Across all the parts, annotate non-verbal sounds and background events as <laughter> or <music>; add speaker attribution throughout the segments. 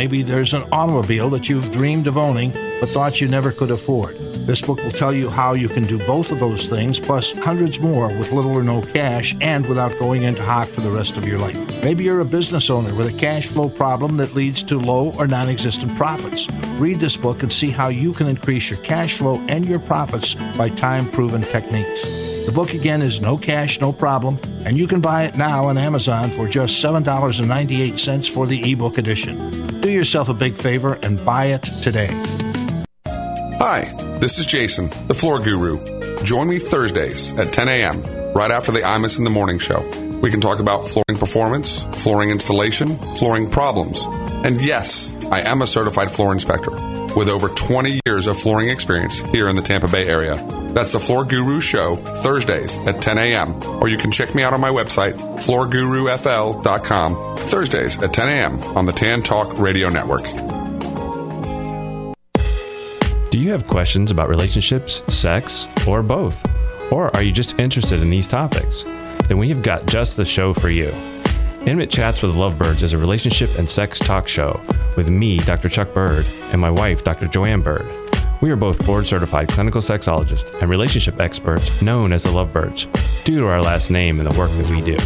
Speaker 1: Maybe there's an automobile that you've dreamed of owning but thought you never could afford. This book will tell you how you can do both of those things, plus hundreds more with little or no cash and without going into hock for the rest of your life. Maybe you're a business owner with a cash flow problem that leads to low or non existent profits. Read this book and see how you can increase your cash flow and your profits by time proven techniques. The book again is No Cash, No Problem, and you can buy it now on Amazon for just $7.98 for the ebook edition. Do yourself a big favor and buy it today.
Speaker 2: Hi, this is Jason, the floor guru. Join me Thursdays at 10 a.m., right after the Imus in the Morning Show. We can talk about flooring performance, flooring installation, flooring problems. And yes, I am a certified floor inspector with over 20 years of flooring experience here in the Tampa Bay area. That's the Floor Guru Show, Thursdays at 10 a.m. Or you can check me out on my website, floorgurufl.com, Thursdays at 10 a.m. on the Tan Talk Radio Network.
Speaker 3: Do you have questions about relationships, sex, or both? Or are you just interested in these topics? Then we have got just the show for you. Intimate Chats with the Lovebirds is a relationship and sex talk show with me, Dr. Chuck Bird, and my wife, Dr. Joanne Bird. We are both board certified clinical sexologists and relationship experts known as the Lovebirds due to our last name and the work that we do.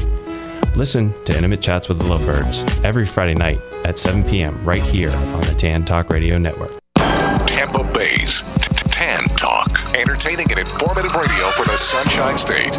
Speaker 3: Listen to Intimate Chats with the Lovebirds every Friday night at 7 p.m. right here on the Tan Talk Radio Network.
Speaker 4: Tampa Bay's Tan Talk. Entertaining and informative radio for the Sunshine State.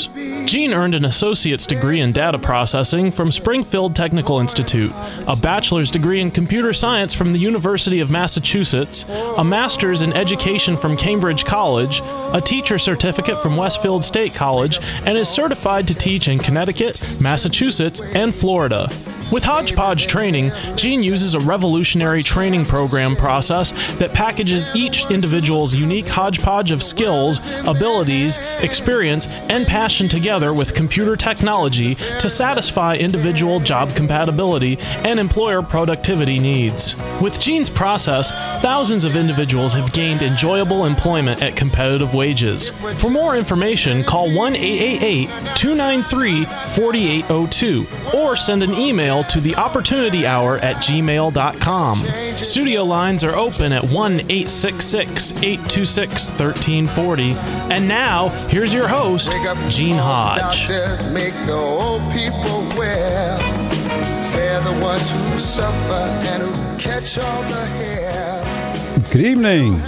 Speaker 5: Gene earned an associate's degree in data processing from Springfield Technical Institute, a bachelor's degree in computer science from the University of Massachusetts, a master's in education from Cambridge College, a teacher certificate from Westfield State College, and is certified to teach in Connecticut, Massachusetts, and Florida. With Hodgepodge Training, Gene uses a revolutionary training program process that packages each individual's unique hodgepodge of skills, abilities, experience, and passion together with computer technology to satisfy individual job compatibility and employer productivity needs. With Gene's process, thousands of individuals have gained enjoyable employment at competitive wages. For more information, call 1 888 293 4802 or send an email to the opportunity hour at gmail.com. Studio lines are open at 1 866 826 1340. And now, here's your host, Gene Hodge.
Speaker 6: Make the old people well. They're the ones who suffer and who catch all the hair.
Speaker 7: Good evening.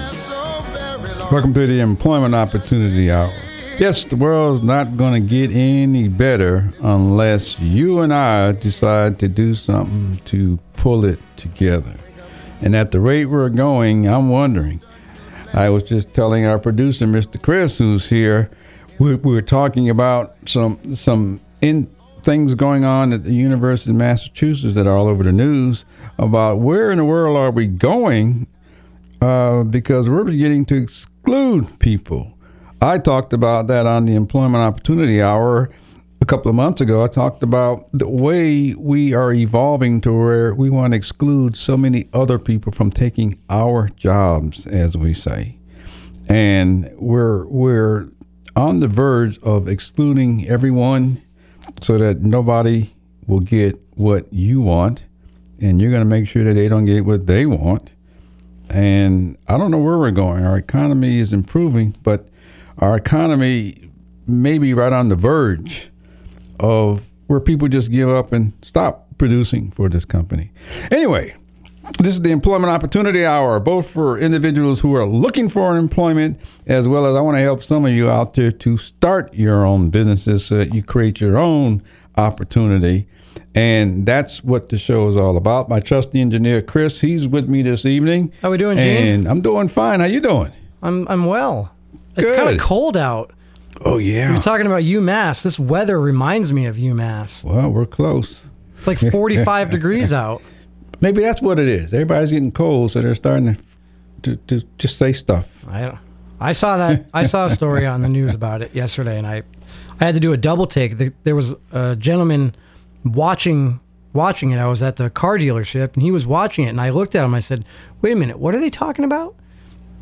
Speaker 7: Welcome to the Employment Opportunity Hour. Yes, the world's not going to get any better unless you and I decide to do something to pull it together. And at the rate we're going, I'm wondering. I was just telling our producer, Mr. Chris, who's here, we, we were talking about some some in things going on at the University of Massachusetts that are all over the news about where in the world are we going uh, because we're beginning to exclude people. I talked about that on the Employment Opportunity Hour a couple of months ago. I talked about the way we are evolving to where we want to exclude so many other people from taking our jobs, as we say. And we're we're on the verge of excluding everyone so that nobody will get what you want. And you're going to make sure that they don't get what they want. And i don't know where we're going. Our economy is improving but our economy may be right on the verge of where people just give up and stop producing for this company. Anyway This is the Employment Opportunity Hour, both for individuals who are looking for employment, as well as I want to help some of you out there to start your own businesses so that you create your own opportunity. And that's what the show is all about. My trusty engineer, Chris, he's with me this evening.
Speaker 8: How are we doing, Gene?
Speaker 7: And I'm doing fine. How you doing?
Speaker 8: I'm I'm well. It's kind of cold out.
Speaker 7: Oh, yeah.
Speaker 8: You're talking about UMass. This weather reminds me of UMass.
Speaker 7: well, we're close.
Speaker 8: It's like 45 <laughs> degrees out.
Speaker 7: Maybe that's what it is. Everybody's getting cold, so they're starting to, to, to just say stuff.
Speaker 8: I don't. I saw that. I saw a story on the news about it yesterday, and I, I had to do a double take. There was a gentleman watching watching it. I was at the car dealership, and he was watching it, and I looked at him. I said, "Wait a minute, what are they talking about?"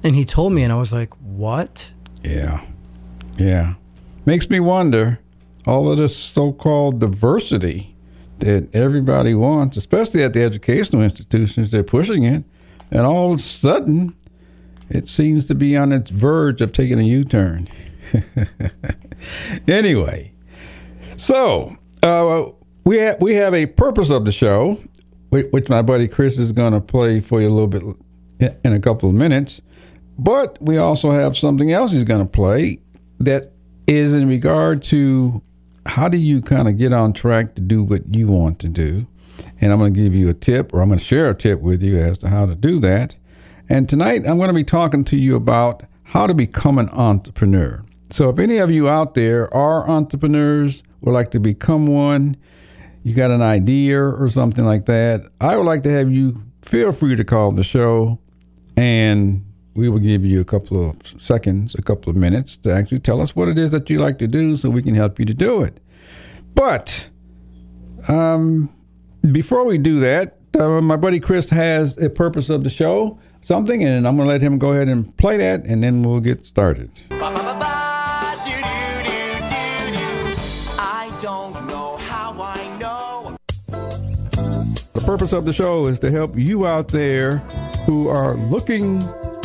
Speaker 8: And he told me, and I was like, "What?"
Speaker 7: Yeah. Yeah. Makes me wonder all of this so called diversity that everybody wants, especially at the educational institutions, they're pushing it. And all of a sudden, it seems to be on its verge of taking a U turn. <laughs> anyway, so uh, we, ha- we have a purpose of the show, which my buddy Chris is going to play for you a little bit in- in a couple of minutes. But we also have something else he's going to play that is in regard to how do you kind of get on track to do what you want to do. And I'm going to give you a tip, or I'm going to share a tip with you as to how to do that. And tonight I'm going to be talking to you about how to become an entrepreneur. So if any of you out there are entrepreneurs, would like to become one, you got an idea or something like that, I would like to have you feel free to call the show and we will give you a couple of seconds, a couple of minutes to actually tell us what it is that you like to do so we can help you to do it. But um, before we do that, uh, my buddy Chris has a purpose of the show, something, and I'm going to let him go ahead and play that, and then we'll get started.
Speaker 9: I don't know how I know.
Speaker 7: The purpose of the show is to help you out there who are looking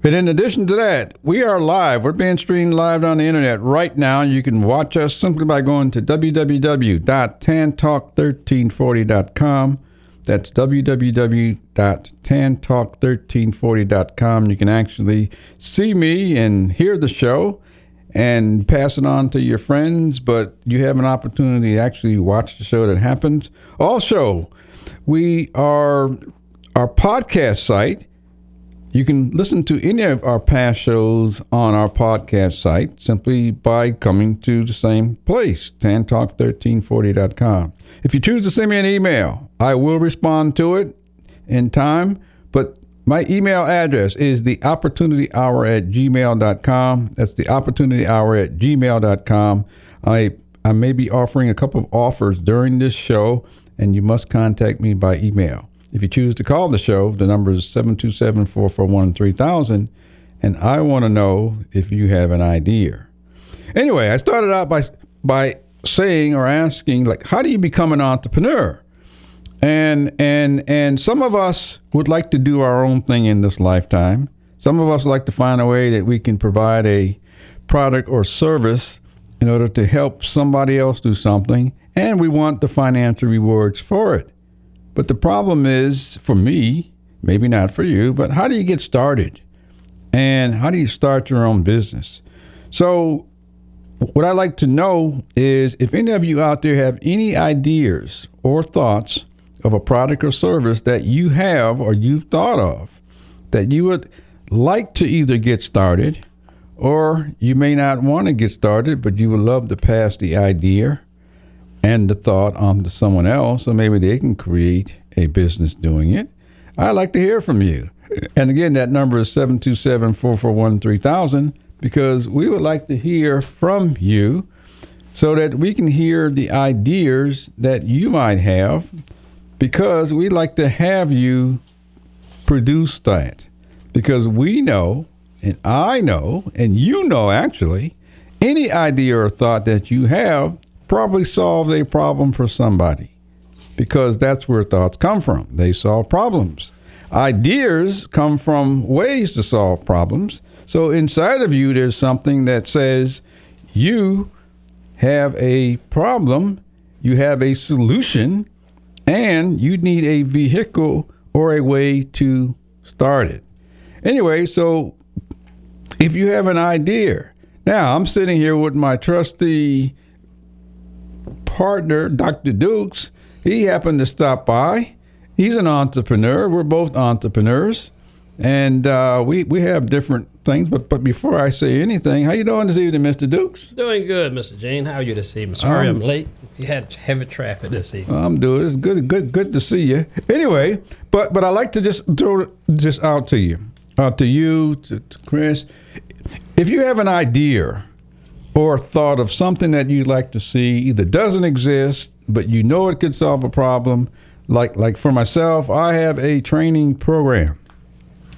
Speaker 7: But in addition to that, we are live. We're being streamed live on the internet right now. You can watch us simply by going to www.tantalk1340.com. That's www.tantalk1340.com. You can actually see me and hear the show and pass it on to your friends, but you have an opportunity to actually watch the show that happens. Also, we are our podcast site. You can listen to any of our past shows on our podcast site simply by coming to the same place, tantalk1340.com. If you choose to send me an email, I will respond to it in time, but my email address is the opportunity hour at gmail.com. That's the opportunity hour at gmail.com. I, I may be offering a couple of offers during this show, and you must contact me by email. If you choose to call the show, the number is 727 441 3000, and I want to know if you have an idea. Anyway, I started out by, by saying or asking, like, how do you become an entrepreneur? and and and some of us would like to do our own thing in this lifetime. Some of us like to find a way that we can provide a product or service in order to help somebody else do something, and we want the financial rewards for it. But the problem is, for me, maybe not for you, but how do you get started? And how do you start your own business? So, what I'd like to know is if any of you out there have any ideas or thoughts of a product or service that you have or you've thought of that you would like to either get started or you may not want to get started, but you would love to pass the idea and the thought on to someone else, so maybe they can create a business doing it. I'd like to hear from you. And again, that number is 727 441 3000 because we would like to hear from you so that we can hear the ideas that you might have because we'd like to have you produce that because we know and I know and you know actually any idea or thought that you have probably solved a problem for somebody because that's where thoughts come from. They solve problems. Ideas come from ways to solve problems. So inside of you there's something that says you have a problem you have a solution and you need a vehicle or a way to start it. Anyway, so if you have an idea, now I'm sitting here with my trusty partner, Dr. Dukes. He happened to stop by. He's an entrepreneur. We're both entrepreneurs, and uh, we we have different things. But but before I say anything, how you doing this evening, Mr. Dukes?
Speaker 10: Doing good, Mr. Gene. How are you this evening? Sorry
Speaker 7: Um,
Speaker 10: I'm late. You had heavy traffic this evening.
Speaker 7: I'm doing it's good, good, good to see you. Anyway, but but I like to just throw just out to you, out to you, to, to Chris. If you have an idea or thought of something that you'd like to see, either doesn't exist, but you know it could solve a problem, like like for myself, I have a training program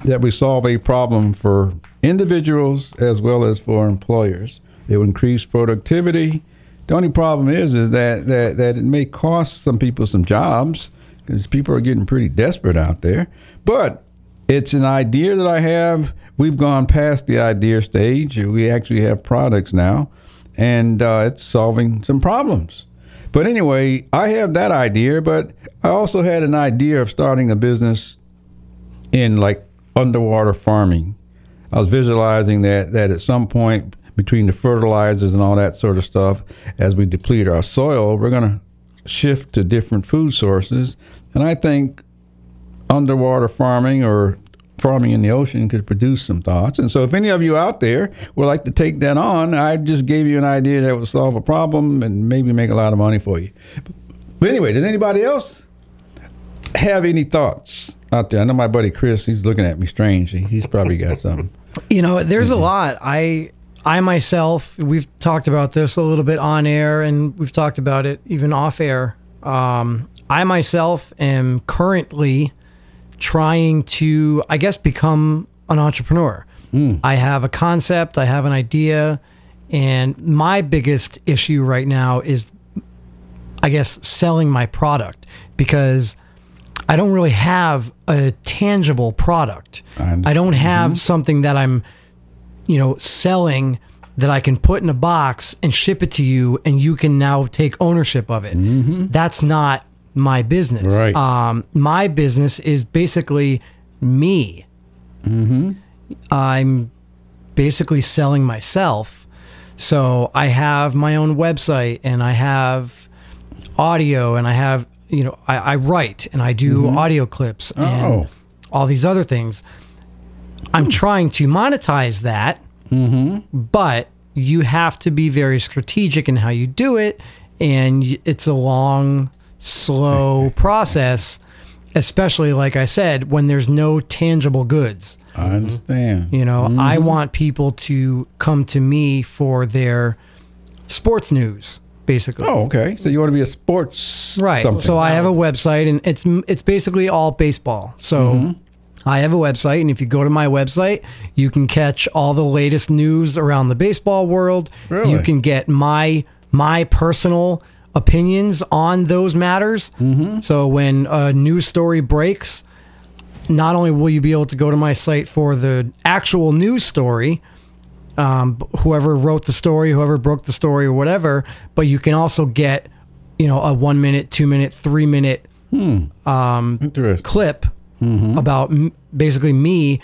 Speaker 7: that we solve a problem for individuals as well as for employers. It will increase productivity. The only problem is is that that, that it may cost some people some jobs because people are getting pretty desperate out there. But it's an idea that I have. We've gone past the idea stage. We actually have products now, and uh, it's solving some problems. But anyway, I have that idea, but I also had an idea of starting a business in like underwater farming. I was visualizing that that at some point between the fertilizers and all that sort of stuff, as we deplete our soil, we're going to shift to different food sources. And I think underwater farming or farming in the ocean could produce some thoughts. And so, if any of you out there would like to take that on, I just gave you an idea that would solve a problem and maybe make a lot of money for you. But anyway, does anybody else have any thoughts out there? I know my buddy Chris, he's looking at me strange. He's probably got something.
Speaker 8: You know, there's a
Speaker 7: Mm-hmm.
Speaker 8: lot. I I myself, we've talked about this a little bit on air, and we've talked about it even off air. Um, I myself am currently trying to, I guess, become an entrepreneur. Hmm. I have a concept, I have an idea, and my biggest issue right now is, I guess, selling my product because I don't really have a tangible product.
Speaker 7: I'm-
Speaker 8: I don't have mm-hmm. something that I'm, you know, selling that I can put in a box and ship it to you, and you can now take ownership of it. Mm-hmm. That's not my business.
Speaker 7: Right.
Speaker 8: Um, my business is basically me. Mm-hmm. I'm basically selling myself. So I have my own website, and I have audio, and I have you know I, I write and I do audio clips
Speaker 7: Oh.
Speaker 8: and all these other things. I'm trying to monetize that, but you have to be very strategic in how you do it, and it's a long, slow process. Especially, like I said, when there's no tangible goods.
Speaker 7: I understand.
Speaker 8: You know, I mm-hmm. want people to come to me for their sports news, basically.
Speaker 7: Oh, okay. So you want to be a sports
Speaker 8: Right.
Speaker 7: Something.
Speaker 8: So I have a website, and it's it's basically all baseball. So mm-hmm. I have a website, and if you go to my website, you can catch all the latest news around the baseball world.
Speaker 7: Really?
Speaker 8: You can get my my personal opinions on those matters. Mm-hmm. So when a news story breaks, not only will you be able to go to my site for the actual news story, um, whoever wrote the story, whoever broke the story, or whatever, but you can also get, you know, a one minute, two minute, three minute
Speaker 7: Interesting.
Speaker 8: clip about m- basically me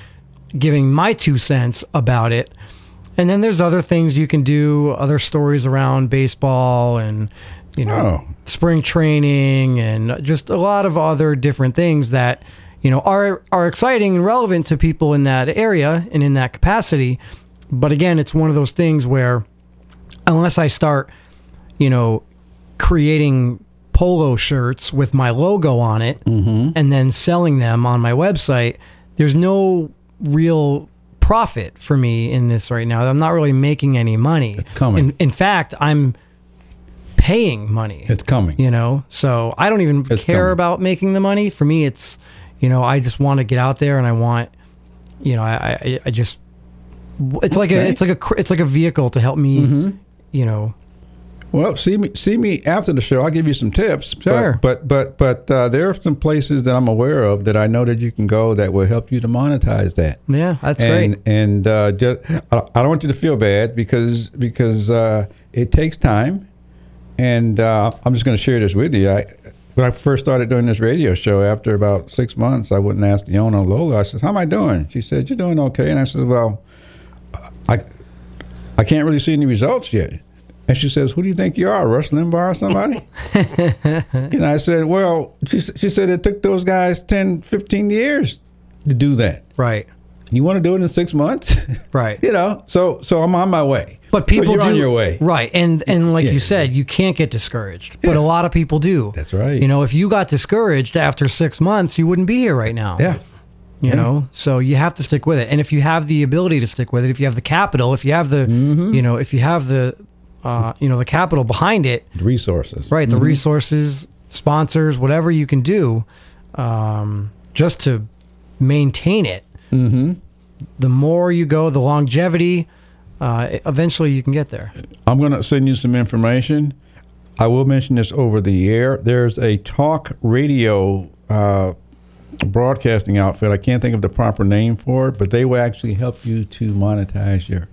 Speaker 8: giving my two cents about it. And then there's other things you can do, other stories around baseball and you know
Speaker 7: Oh.
Speaker 8: spring training and just a lot of other different things that you know are are exciting and relevant to people in that area and in that capacity. But again, it's one of those things where unless I start, you know, creating polo shirts with my logo on it mm-hmm. and then selling them on my website, there's no real profit for me in this right now. I'm not really making any money. It's
Speaker 7: coming.
Speaker 8: In, in fact, I'm paying money.
Speaker 7: It's coming.
Speaker 8: You know, so I don't even
Speaker 7: It's
Speaker 8: care
Speaker 7: coming.
Speaker 8: about making the money. For me, it's, you know, I just want to get out there and I want, you know, I, I, I just, it's like a, it's like a, it's like a vehicle to help me,
Speaker 7: Mhm.
Speaker 8: you know,
Speaker 7: Well, see me see me after the show. I'll give you some tips.
Speaker 8: Sure.
Speaker 7: But but but, but uh, there are some places that I'm aware of that I know that you can go that will help you to monetize that.
Speaker 8: yeah, that's
Speaker 7: and,
Speaker 8: great.
Speaker 7: And uh, just I I don't want you to feel bad because because uh, it takes time, and uh, I'm just going to share this with you. I, when I first started doing this radio show, after about six months, I wouldn't ask the owner, Lola. I said, "How am I doing?" She said, "You're doing okay." And I said, "Well, I I can't really see any results yet." And she says, "Who do you think you are, Rush Limbaugh or somebody?" <laughs> and I said, "Well," she, she said it took those guys 10, 15 years to do that.
Speaker 8: Right.
Speaker 7: You want to do it in six months?
Speaker 8: Right. <laughs>
Speaker 7: you know, so so I'm on my way.
Speaker 8: But people
Speaker 7: so
Speaker 8: do,
Speaker 7: on your way.
Speaker 8: right? And and like
Speaker 7: Yeah.
Speaker 8: you said, you can't get discouraged. But a lot of people do.
Speaker 7: That's right.
Speaker 8: You know, if you got discouraged after six months, you wouldn't be here right now.
Speaker 7: Yeah.
Speaker 8: You
Speaker 7: Yeah.
Speaker 8: know, so you have to stick with it. And if you have the ability to stick with it, if you have the capital, if you have the,
Speaker 7: Mm-hmm.
Speaker 8: you know, if you have the, uh, you know, the capital behind it,
Speaker 7: The resources.
Speaker 8: right? The
Speaker 7: Mhm.
Speaker 8: resources, sponsors, whatever you can do, um, just to maintain it.
Speaker 7: Mm-hmm.
Speaker 8: The more you go, the longevity. Uh, eventually, you can get there.
Speaker 7: I'm going to send you some information. I will mention this over the air. There's a talk radio uh, broadcasting outfit. I can't think of the proper name for it, but they will actually help you to monetize your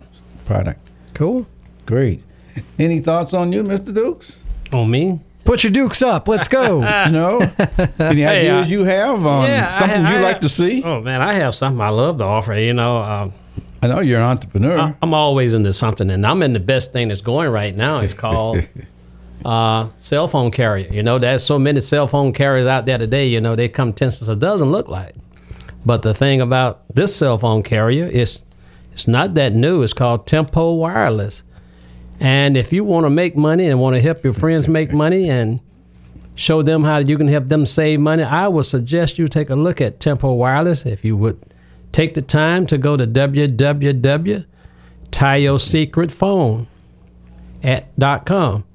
Speaker 7: product.
Speaker 8: Cool.
Speaker 7: Great. Any thoughts on you, Mr. Dukes?
Speaker 10: On me?
Speaker 8: Put your dukes up. Let's go. <laughs>
Speaker 7: You know, any
Speaker 10: Hey,
Speaker 7: ideas
Speaker 10: uh,
Speaker 7: you have on
Speaker 10: I
Speaker 7: something
Speaker 10: ha-
Speaker 7: you
Speaker 10: I
Speaker 7: like to see?
Speaker 10: Oh man, I have something I love to offer. You know, um,
Speaker 7: I know you're an entrepreneur.
Speaker 10: I, I'm always into something, and I'm in the best thing that's going right now. It's called <laughs> uh, cell phone carrier. You know, there's so many cell phone carriers out there today. You know, they come ten cents a dozen. Look like, but the thing about this cell phone carrier is, it's not that new. It's called Tempo Wireless, and if you want to make money and want to help your friends make <laughs> money and show them how you can help them save money, I would suggest you take a look at Tempo Wireless. If you would take the time to go to www.tiosecretphone at dot com.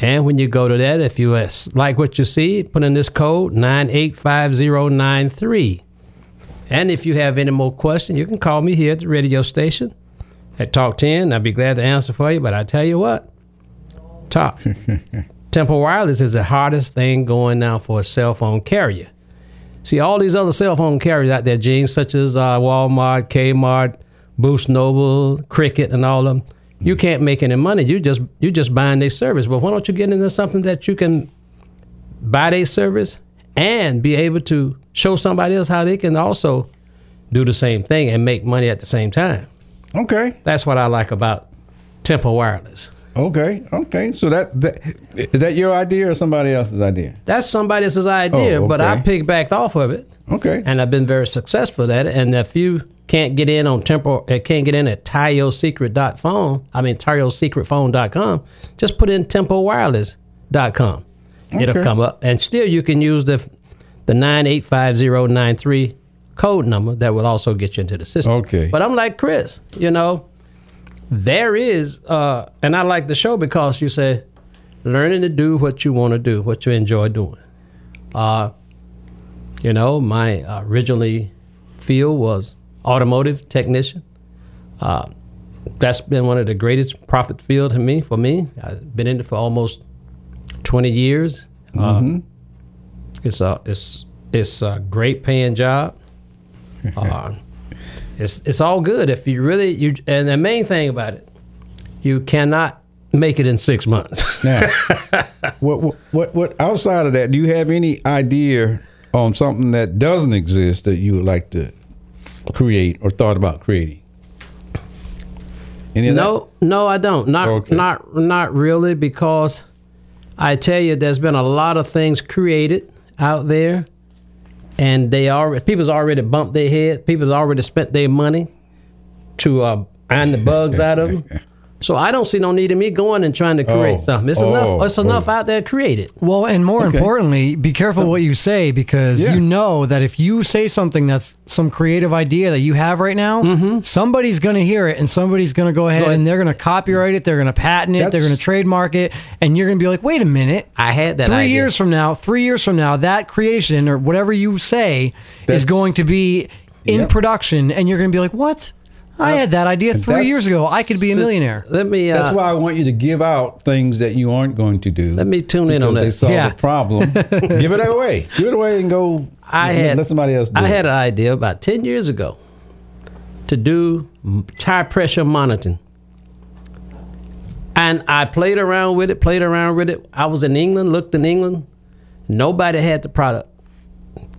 Speaker 10: And when you go to that, if you like what you see, put in this code 985093. And if you have any more questions, you can call me here at the radio station at Talk 10. I'd be glad to answer for you. But I tell you what, Talk. <laughs> Tempo Wireless is the hardest thing going now for a cell phone carrier. See, all these other cell phone carriers out there, Gene, such as uh, Walmart, Kmart, Boost Mobile, Cricket, and all of them, you can't make any money. You just you just buying their service. But why don't you get into something that you can buy their service and be able to show somebody else how they can also do the same thing and make money at the same time.
Speaker 7: Okay.
Speaker 10: That's what I like about Tempo Wireless.
Speaker 7: Okay. Okay. So that, that is that your idea or somebody else's idea?
Speaker 10: That's somebody else's idea,
Speaker 7: Oh,
Speaker 10: but I
Speaker 7: okay.
Speaker 10: piggybacked off of it.
Speaker 7: Okay.
Speaker 10: and I've been very successful at it. And if you can't get in on tempo, uh, can't get in at tiosecret.phone, I mean tiosecretphone.com, just put in tempowireless.com. It'll come up, and still you can use the the nine eight five zero nine three code number that will also get you into the system.
Speaker 7: Okay.
Speaker 10: But I'm like Chris, you know, there is, uh, and I like the show because you say learning to do what you want to do, what you enjoy doing. Uh, you know, my uh, originally field was automotive technician. Uh, that's been one of the greatest profit field to me for me. I've been in it for almost 20 years. Uh, it's a it's it's a great paying job. <laughs> It's it's all good if you really you and the main thing about it, you cannot make it in six months. <laughs>
Speaker 7: Now, what, what what outside of that, do you have any idea on something that doesn't exist that you would like to create or thought about creating? Any of
Speaker 10: no, no, I don't. Not
Speaker 7: Okay.
Speaker 10: not not really because I tell you, there's been a lot of things created out there, and they already people's already bumped their head. People's already spent their money to uh, iron the bugs out of them. <laughs> So I don't see no need in me going and trying to create
Speaker 7: Oh.
Speaker 10: something. It's
Speaker 7: Oh.
Speaker 10: enough. It's enough out there created.
Speaker 8: Well, and more
Speaker 7: Okay.
Speaker 8: importantly, be careful what you say because
Speaker 7: Yeah.
Speaker 8: you know that if you say something that's some creative idea that you have right now, somebody's going to hear it and somebody's going to go ahead,
Speaker 10: Mm-hmm. Go ahead.
Speaker 8: and they're going to copyright it, they're going to patent it, they're going to trademark it, and you're going to be like, wait a minute.
Speaker 10: I had that
Speaker 8: three
Speaker 10: idea.
Speaker 8: years from now, three years from now, that creation or whatever you say
Speaker 7: That's-
Speaker 8: is going to be in
Speaker 7: Yep.
Speaker 8: production, and you're going to be like, what? I had that idea three
Speaker 7: that's-
Speaker 8: years ago. I could be a millionaire.
Speaker 10: Let me. Uh,
Speaker 7: That's why I want you to give out things that you aren't going to do.
Speaker 10: Let me tune in on
Speaker 7: because They
Speaker 10: that.
Speaker 7: solve
Speaker 8: Yeah.
Speaker 7: the problem. <laughs> give it away. Give it away and go.
Speaker 10: I
Speaker 7: let,
Speaker 10: had
Speaker 7: let somebody else. Do
Speaker 10: I
Speaker 7: it.
Speaker 10: had an idea about ten years ago to do m- tire pressure monitoring, and I played around with it. Played around with it. I was in England. Looked in England. Nobody had the product.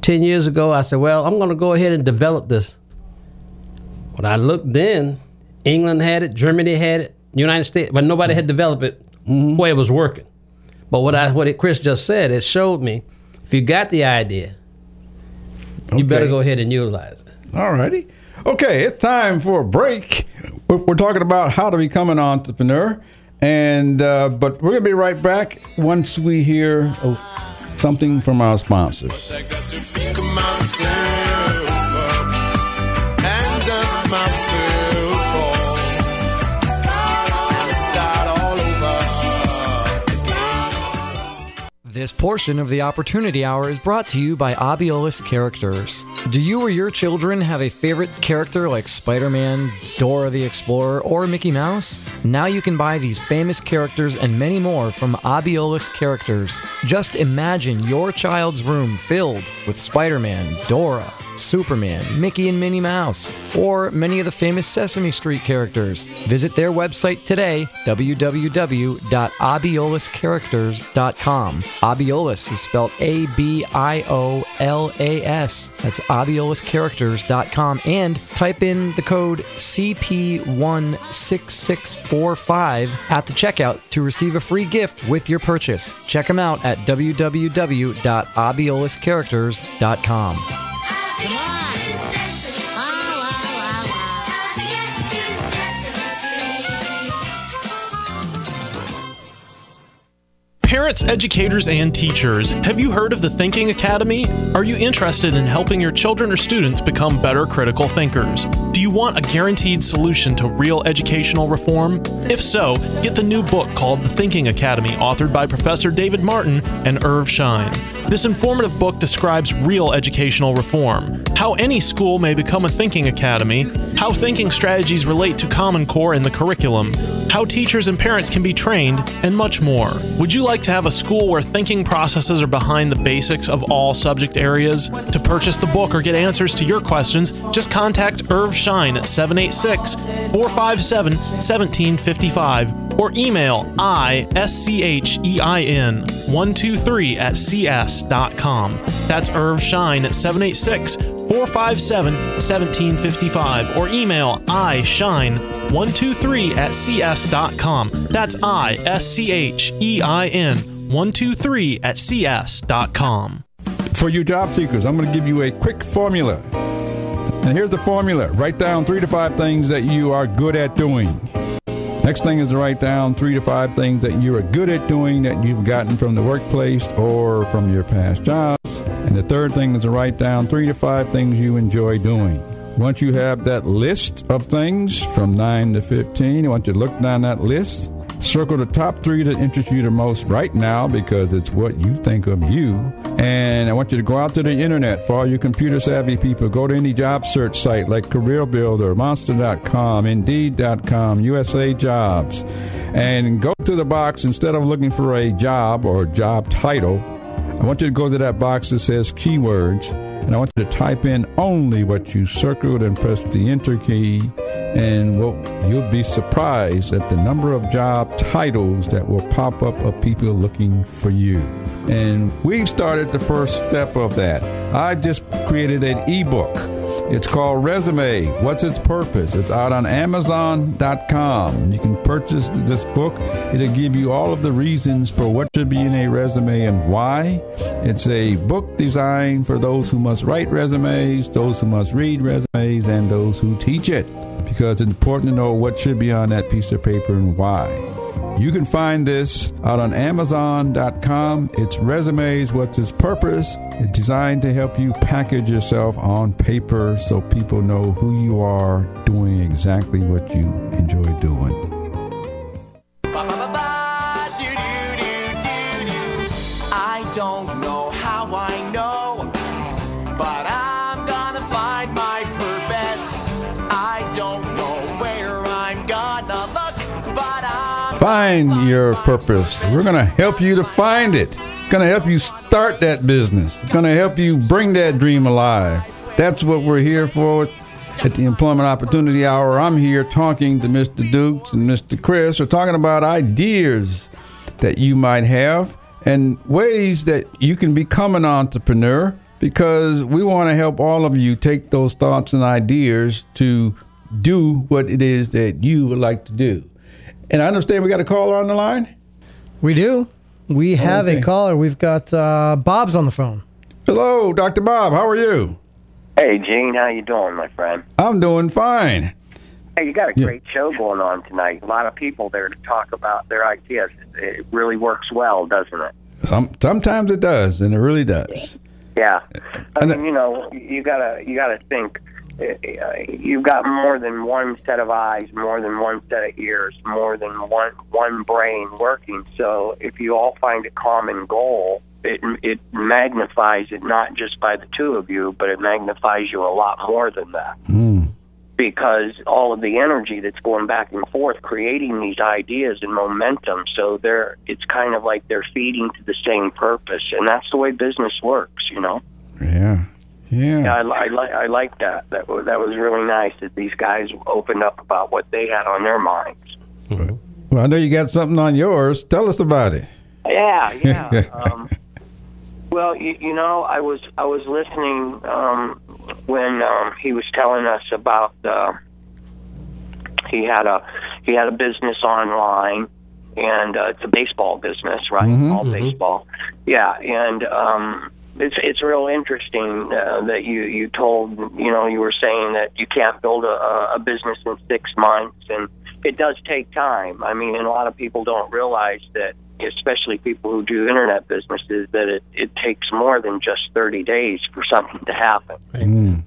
Speaker 10: Ten years ago, I said, "Well, I'm going to go ahead and develop this." When I looked then, England had it, Germany had it, United States, but nobody had developed it where it was working. But what I what it, Chris just said, it showed me if you got the idea, you better go ahead and utilize it.
Speaker 7: All righty. Okay, it's time for a break. We're, we're talking about how to become an entrepreneur, and uh, but we're gonna be right back once we hear uh, something from our sponsors.
Speaker 6: Myself.
Speaker 8: This portion of the Opportunity Hour is brought to you by Abiolas Characters. Do you or your children have a favorite character like Spider Man, Dora the Explorer, or Mickey Mouse? Now you can buy these famous characters and many more from Abiolas Characters. Just imagine your child's room filled with Spider Man, Dora, Superman, Mickey and Minnie Mouse, or many of the famous Sesame Street characters. Visit their website today, www.abiolascharacters.com. Abiolas is spelled A B I O L A S. That's abiolascharacters.com and type in the code CP16645 at the checkout to receive a free gift with your purchase. Check them out at www.abiolascharacters.com.
Speaker 5: Parents, educators, and teachers, have you heard of the Thinking Academy? Are you interested in helping your children or students become better critical thinkers? Do you want a guaranteed solution to real educational reform? If so, get the new book called The Thinking Academy, authored by Professor David Martin and Irv Schein. This informative book describes real educational reform, how any school may become a thinking academy, how thinking strategies relate to Common Core in the curriculum, how teachers and parents can be trained, and much more. Would you like to have a school where thinking processes are behind the basics of all subject areas? To purchase the book or get answers to your questions, just contact Irv Schein at 786 457 1755 or email ISCHEIN 123 at cs.com. That's Irv Schein at 786 457 1755 or email ischein123 at cs.com. That's I S C H E I N 123 at cs.com.
Speaker 7: For you job seekers, I'm going to give you a quick formula. And here's the formula write down three to five things that you are good at doing. Next thing is to write down three to five things that you are good at doing that you've gotten from the workplace or from your past jobs. And the third thing is to write down three to five things you enjoy doing. Once you have that list of things from 9 to 15, I want you to look down that list. Circle the top three that interest you the most right now because it's what you think of you. And I want you to go out to the internet for all you computer savvy people. Go to any job search site like Career Builder, Monster.com, Indeed.com, USA Jobs, and go to the box instead of looking for a job or job title. I want you to go to that box that says keywords, and I want you to type in only what you circled and press the enter key. And well, you'll be surprised at the number of job titles that will pop up of people looking for you. And we've started the first step of that. I've just created an ebook It's called Resume. What's its purpose? It's out on Amazon.com. You can purchase this book. It'll give you all of the reasons for what should be in a resume and why. It's a book designed for those who must write resumes, those who must read resumes, and those who teach it. Because it's important to know what should be on that piece of paper and why. You can find this out on Amazon.com. It's resumes. What's its purpose? It's designed to help you package yourself on paper so people know who you are doing exactly what you enjoy doing.
Speaker 9: Find
Speaker 7: your purpose. We're going to help you to find it. Going to help you start that business. Going to help you bring that dream alive. That's what we're here for at the Employment Opportunity Hour. I'm here talking to Mr. Dukes and Mr. Chris. We're talking about ideas that you might have and ways that you can become an entrepreneur because we want to help all of you take those thoughts and ideas to do what it is that you would like to do. And I understand we got a caller on the line.
Speaker 8: We do. We have
Speaker 7: Okay.
Speaker 8: a caller. We've got uh, Bob's on the phone.
Speaker 7: Hello, Dr. Bob. How are you?
Speaker 11: Hey, Gene, how you doing, my friend?
Speaker 7: I'm doing fine.
Speaker 11: Hey, you got a
Speaker 7: Yeah.
Speaker 11: great show going on tonight. A lot of people there to talk about their ideas. It really works well, doesn't it?
Speaker 7: Some, sometimes it does, and it really does.
Speaker 11: Yeah. I
Speaker 7: And
Speaker 11: mean, you know, you gotta you gotta think. Uh, You've got more than one set of eyes, more than one set of ears, more than one one brain working. So if you all find a common goal, it it magnifies it not just by the two of you, but it magnifies you a lot more than that.
Speaker 7: Mm.
Speaker 11: because all of the energy that's going back and forth creating these ideas and momentum so they're it's kind of like they're feeding to the same purpose and that's the way business works you know
Speaker 7: Yeah.
Speaker 11: Yeah,
Speaker 7: Yeah.
Speaker 11: I, li- I, li- I like that that was, that was really nice that these guys opened up about what they had on their minds
Speaker 7: Well, I know you got something on yours. Tell us about it.
Speaker 11: Yeah, <laughs> yeah. um, well, you, you know, I was I was listening um, when um, he was telling us about uh, he had a he had a business online, and uh, it's a baseball business, right?
Speaker 7: Mhm.
Speaker 11: All baseball. Yeah, and um, it's it's real interesting uh, that you you told you know you were saying that you can't build a, a business in six months, and it does take time. I mean, and a lot of people don't realize that, especially people who do internet businesses, that it it takes more than just thirty days for something to happen.
Speaker 7: Mm.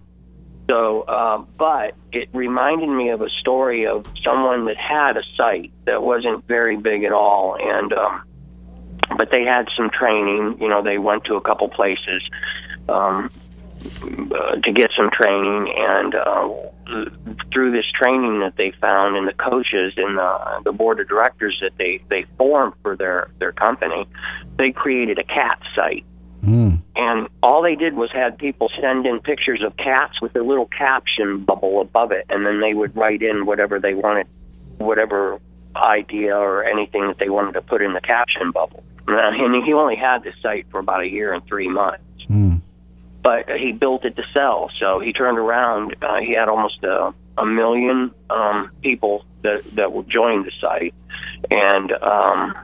Speaker 11: So, uh, but it reminded me of a story of someone that had a site that wasn't very big at all, and um, but they had some training. You know, they went to a couple places um, uh, to get some training, and uh, through this training that they found, and the coaches and the, the board of directors that they they formed for their their company, they created a cat site
Speaker 7: Mm.
Speaker 11: and all they did was had people send in pictures of cats with a little caption bubble above it, and then they would write in whatever they wanted, whatever idea or anything that they wanted to put in the caption bubble. And he only had this site for about a year and three months,
Speaker 7: Mm.
Speaker 11: but he built it to sell. So he turned around. Uh, he had almost a, a million um, people that that will join the site, and um,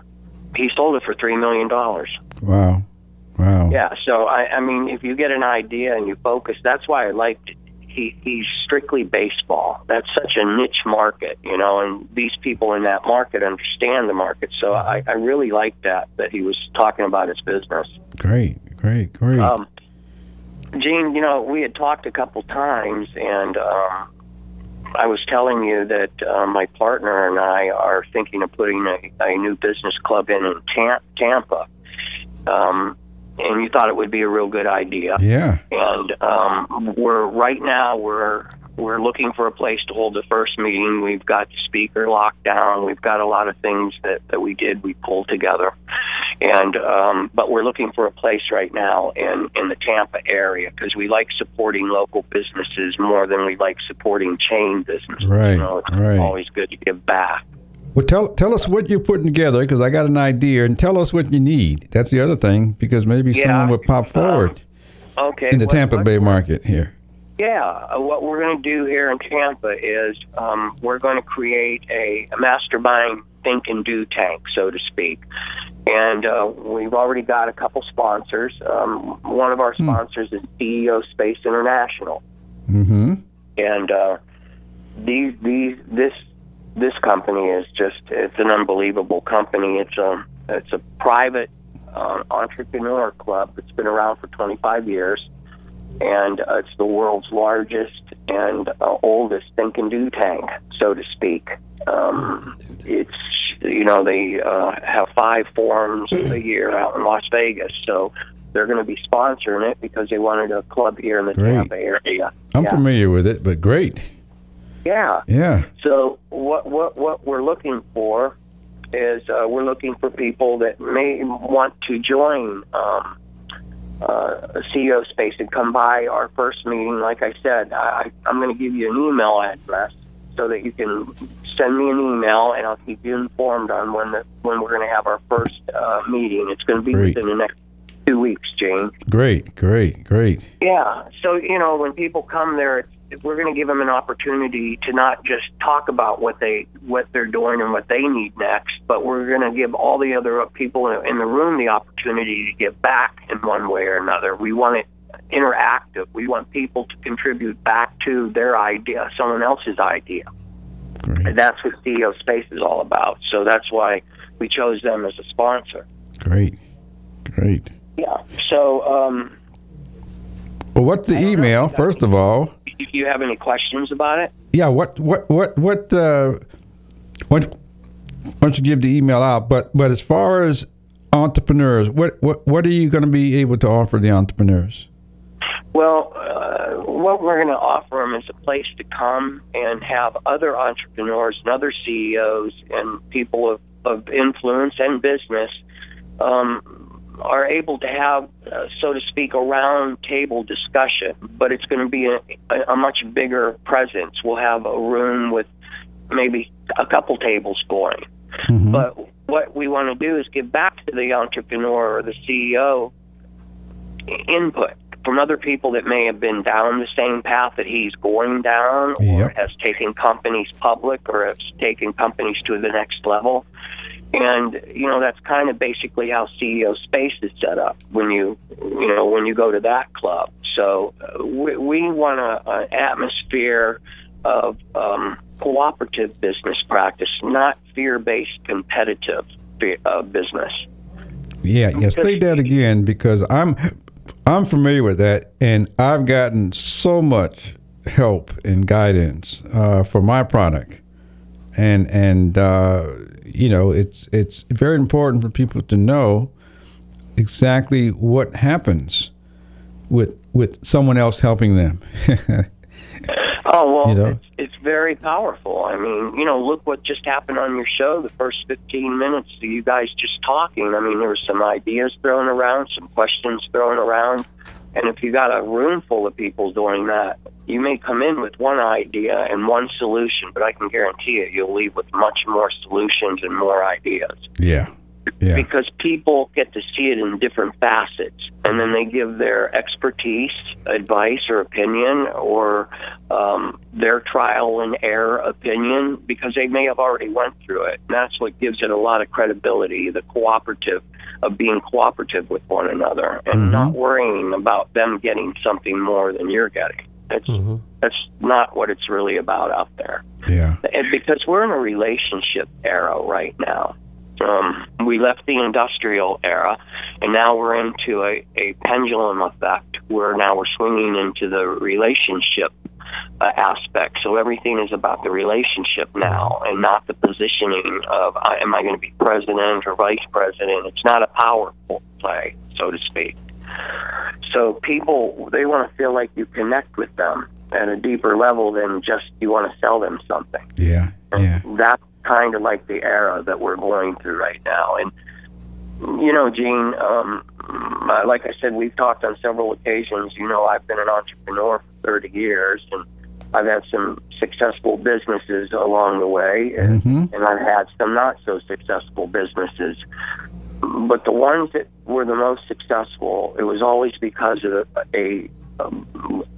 Speaker 11: he sold it for three million dollars.
Speaker 7: Wow. Wow.
Speaker 11: Yeah, so I, I mean, if you get an idea and you focus, that's why I liked. He he's strictly baseball. That's such a niche market, you know, and these people in that market understand the market. So I, I really like that that he was talking about his business.
Speaker 7: Great. Great. Great.
Speaker 11: Um, Gene, you know, we had talked a couple times, and um, I was telling you that uh, my partner and I are thinking of putting a, a new business club in in Tam- Tampa. Um, and you thought it would be a real good idea.
Speaker 7: yeah.
Speaker 11: And um, we're right now we're we're looking for a place to hold the first meeting. We've got the speaker locked down. We've got a lot of things that, that we did we pulled together, and um, but we're looking for a place right now in in the Tampa area because we like supporting local businesses more than we like supporting chain businesses.
Speaker 7: Right,
Speaker 11: You know, it's
Speaker 7: right.
Speaker 11: always good to give back.
Speaker 7: Well, tell tell us what you're putting together because I got an idea, and tell us what you need. That's the other thing because maybe
Speaker 11: Yeah,
Speaker 7: someone would pop
Speaker 11: uh,
Speaker 7: forward
Speaker 11: Okay.
Speaker 7: in the
Speaker 11: what-
Speaker 7: Tampa
Speaker 11: what-
Speaker 7: Bay market here.
Speaker 11: Yeah, uh, what we're going to do here in Tampa is um, we're going to create a, a mastermind think and do tank, so to speak. And uh, we've already got a couple sponsors. Um, one of our sponsors is CEO Space International,
Speaker 7: Mm-hmm.
Speaker 11: and uh, these these this this company is just it's an unbelievable company. It's a it's a private uh, entrepreneur club that's been around for 25 years, and uh, it's the world's largest and uh, oldest think and do tank, so to speak. Um, it's you know they uh, have five forums a year out in Las Vegas, so they're going to be sponsoring it because they wanted a club here in the
Speaker 7: Great.
Speaker 11: Tampa area.
Speaker 7: I'm
Speaker 11: yeah.
Speaker 7: familiar with it, but great.
Speaker 11: Yeah.
Speaker 7: Yeah.
Speaker 11: So what what what we're looking for is uh, we're looking for people that may want to join um, uh, a CEO Space and come by our first meeting. Like I said, I, I'm going to give you an email address so that you can send me an email, and I'll keep you informed on when the when we're going to have our first uh, meeting. It's going to be
Speaker 7: Great.
Speaker 11: within the next two weeks, Jane.
Speaker 7: Great, great, great.
Speaker 11: Yeah. So you know, when people come there, it's, we're going to give them an opportunity to not just talk about what they what they're doing and what they need next, but we're going to give all the other people in in the room the opportunity to give back in one way or another. We want it interactive. We want people to contribute back to their idea, someone else's idea. And that's what CEO Space is all about. So that's why we chose them as a sponsor.
Speaker 7: Great, great.
Speaker 11: Yeah. So um,
Speaker 7: Well, what's the email? First of all,
Speaker 11: if you have any questions about it.
Speaker 7: yeah. What, what, what, what? Uh, what? Why don't you give the email out? But, but as far as entrepreneurs, what, what, what are you going to be able to offer the entrepreneurs?
Speaker 11: Well, uh, what we're going to offer them is a place to come and have other entrepreneurs and other CEOs and people of, of influence and business um, are able to have, uh, so to speak, a round table discussion. But it's going to be a, a, much bigger presence. We'll have a room with maybe a couple tables going. But what we want to do is give back to the entrepreneur or the CEO input from other people that may have been down the same path that he's going down or
Speaker 7: Yep.
Speaker 11: has taken companies public or has taken companies to the next level. And you know that's kind of basically how CEO Space is set up when you you know when you go to that club. So uh, we, we want a, an atmosphere of um, cooperative business practice, not fear-based competitive fe- uh, business.
Speaker 7: Yeah, yeah. Say that again because I'm I'm familiar with that, and I've gotten so much help and guidance uh, for my product, and and uh, you know it's it's very important for people to know exactly what happens with with someone else helping them. <laughs>
Speaker 11: Oh well,
Speaker 7: You know?
Speaker 11: it's, it's very powerful. I mean, you know, look what just happened on your show. The first fifteen minutes, of you guys just talking. I mean, there were some ideas thrown around, some questions thrown around, and if you got a room full of people doing that, you may come in with one idea and one solution, but I can guarantee you, you'll leave with much more solutions and more ideas.
Speaker 7: Yeah, yeah,
Speaker 11: because people get to see it in different facets and then they give their expertise advice or opinion or um, their trial and error opinion because they may have already went through it. And that's what gives it a lot of credibility the cooperative of being cooperative with one another and not worrying about them getting something more than you're getting that's mhm that's not what it's really about out there
Speaker 7: yeah.
Speaker 11: and because we're in a relationship era right now. Um, we left the industrial era, and now we're into a, a pendulum effect where now we're swinging into the relationship uh, aspect. So everything is about the relationship now, and not the positioning of uh, am I going to be president or vice president. It's not a power play, so to speak. So people they want to feel like you connect with them at a deeper level than just you want to sell them something.
Speaker 7: Yeah, yeah.
Speaker 11: That's kind of like the era that we're going through right now. And you know, Gene, um, like I said, we've talked on several occasions. You know, I've been an entrepreneur for 30 years, and I've had some successful businesses along the way, and,
Speaker 7: Mm-hmm.
Speaker 11: and I've had some not so successful businesses. But the ones that were the most successful, it was always because of a, um,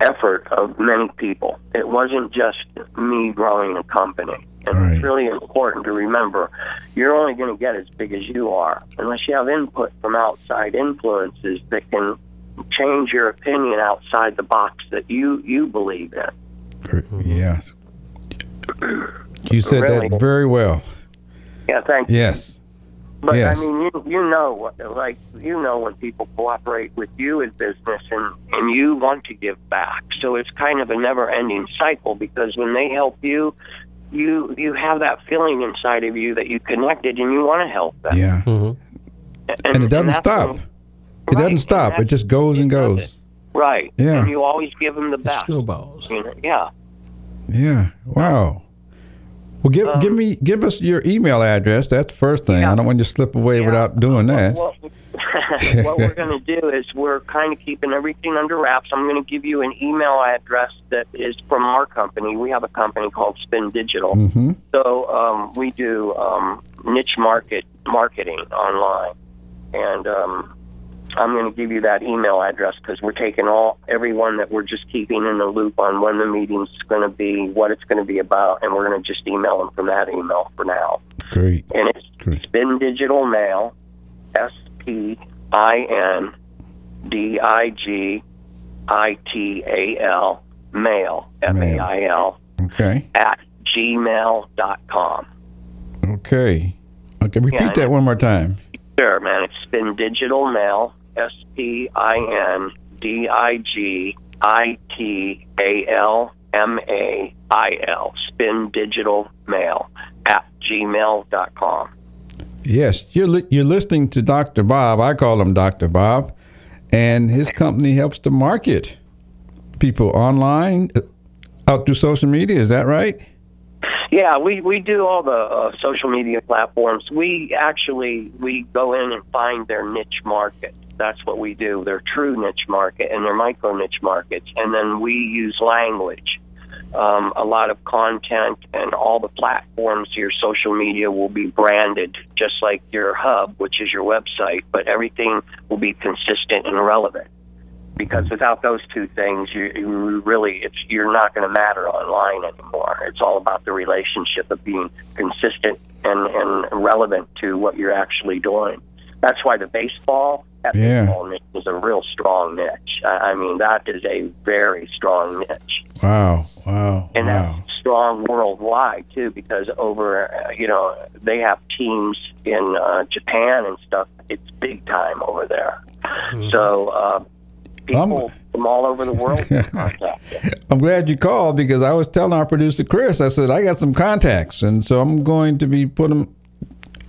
Speaker 11: effort of many people. It wasn't just me growing a company. And
Speaker 7: Right.
Speaker 11: it's really important to remember you're only going to get as big as you are unless you have input from outside influences that can change your opinion outside the box that you, you believe in.
Speaker 7: Yes. You said
Speaker 11: Really?
Speaker 7: that very well.
Speaker 11: Yeah, thank you.
Speaker 7: Yes.
Speaker 11: But
Speaker 7: Yes.
Speaker 11: I mean, you you know what like you know when people cooperate with you in business and and you want to give back. So it's kind of a never-ending cycle because when they help you, you you have that feeling inside of you that you connected and you want to help them.
Speaker 7: Yeah. Mm-hmm.
Speaker 11: And,
Speaker 7: And it doesn't
Speaker 11: that's
Speaker 7: stop.
Speaker 11: when-
Speaker 7: It
Speaker 11: Right,
Speaker 7: doesn't stop. It just goes and
Speaker 11: that's-
Speaker 7: goes.
Speaker 11: right.
Speaker 7: Yeah.
Speaker 11: And you always give them the best.
Speaker 10: Snowballs.
Speaker 11: You know? Yeah.
Speaker 7: Yeah. Wow. Well, give
Speaker 11: Um,
Speaker 7: give me give us your email address. That's the first thing. I don't want you to slip away without doing that.
Speaker 11: What, <laughs> what we're going to do is we're kind of keeping everything under wraps. I'm going to give you an email address that is from our company. We have a company called Spin Digital.
Speaker 7: hmm
Speaker 11: So um, we do um, niche market marketing online, and um, I'm going to give you that email address because we're taking all everyone that we're just keeping in the loop on when the meeting's going to be, what it's going to be about, and we're going to just email them from that email for now.
Speaker 7: Great.
Speaker 11: And it's Spin Digital Mail, S P I N D I G I T A L Mail, M A I L,
Speaker 7: Okay.
Speaker 11: at gmail.com.
Speaker 7: Okay. Okay. Repeat
Speaker 11: Yeah,
Speaker 7: that one more time.
Speaker 11: Sure, man. It's Spin Digital Mail, S P I N D I G I T A L M A I L. Spin Digital Mail at gmail.com.
Speaker 7: Yes, you're li- you're listening to Dr. Bob. I call him Dr. Bob, and his company helps to market people online uh, out through social media. Is that right?
Speaker 11: Yeah, we, we do all the uh, social media platforms. We actually we go in and find their niche market. That's what we do. They're true niche market and they're micro niche markets, and then we use language. Um, a lot of content and all the platforms, your social media will be branded just like your hub, which is your website, but everything will be consistent and relevant. Because without those two things, you, you really it's you're not going to matter online anymore. It's all about the relationship of being consistent and, and relevant to what you're actually doing. That's why the baseball that
Speaker 7: Yeah.
Speaker 11: baseball niche is a real strong niche. I I mean, that is a very strong niche
Speaker 7: Wow. Wow.
Speaker 11: and
Speaker 7: wow.
Speaker 11: that's strong worldwide too because over uh, you know they have teams in uh, Japan and stuff it's big time over there so uh, people from all over the world. <laughs>
Speaker 7: I'm glad you called because I was telling our producer Chris. I said I got some contacts, and so I'm going to be putting.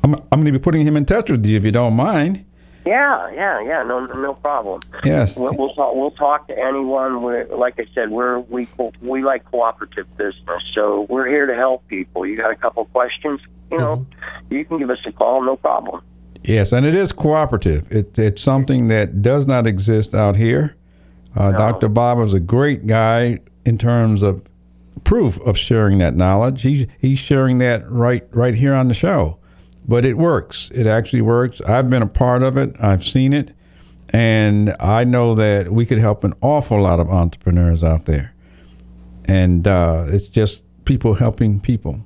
Speaker 7: I'm, I'm going to be putting him in touch with you if you don't mind.
Speaker 11: Yeah yeah yeah no no problem
Speaker 7: Yes.
Speaker 11: we'll, we'll talk we'll talk to anyone we're, like I said we're we we like cooperative business so we're here to help people you got a couple questions you know you can give us a call no problem
Speaker 7: Yes, and it is cooperative. It, it's something that does not exist out here. Uh, Dr. Bob is a great guy in terms of proof of sharing that knowledge. He, he's sharing that right right here on the show. But it works. It actually works. I've been a part of it. I've seen it. And I know that we could help an awful lot of entrepreneurs out there. And uh, it's just people helping people.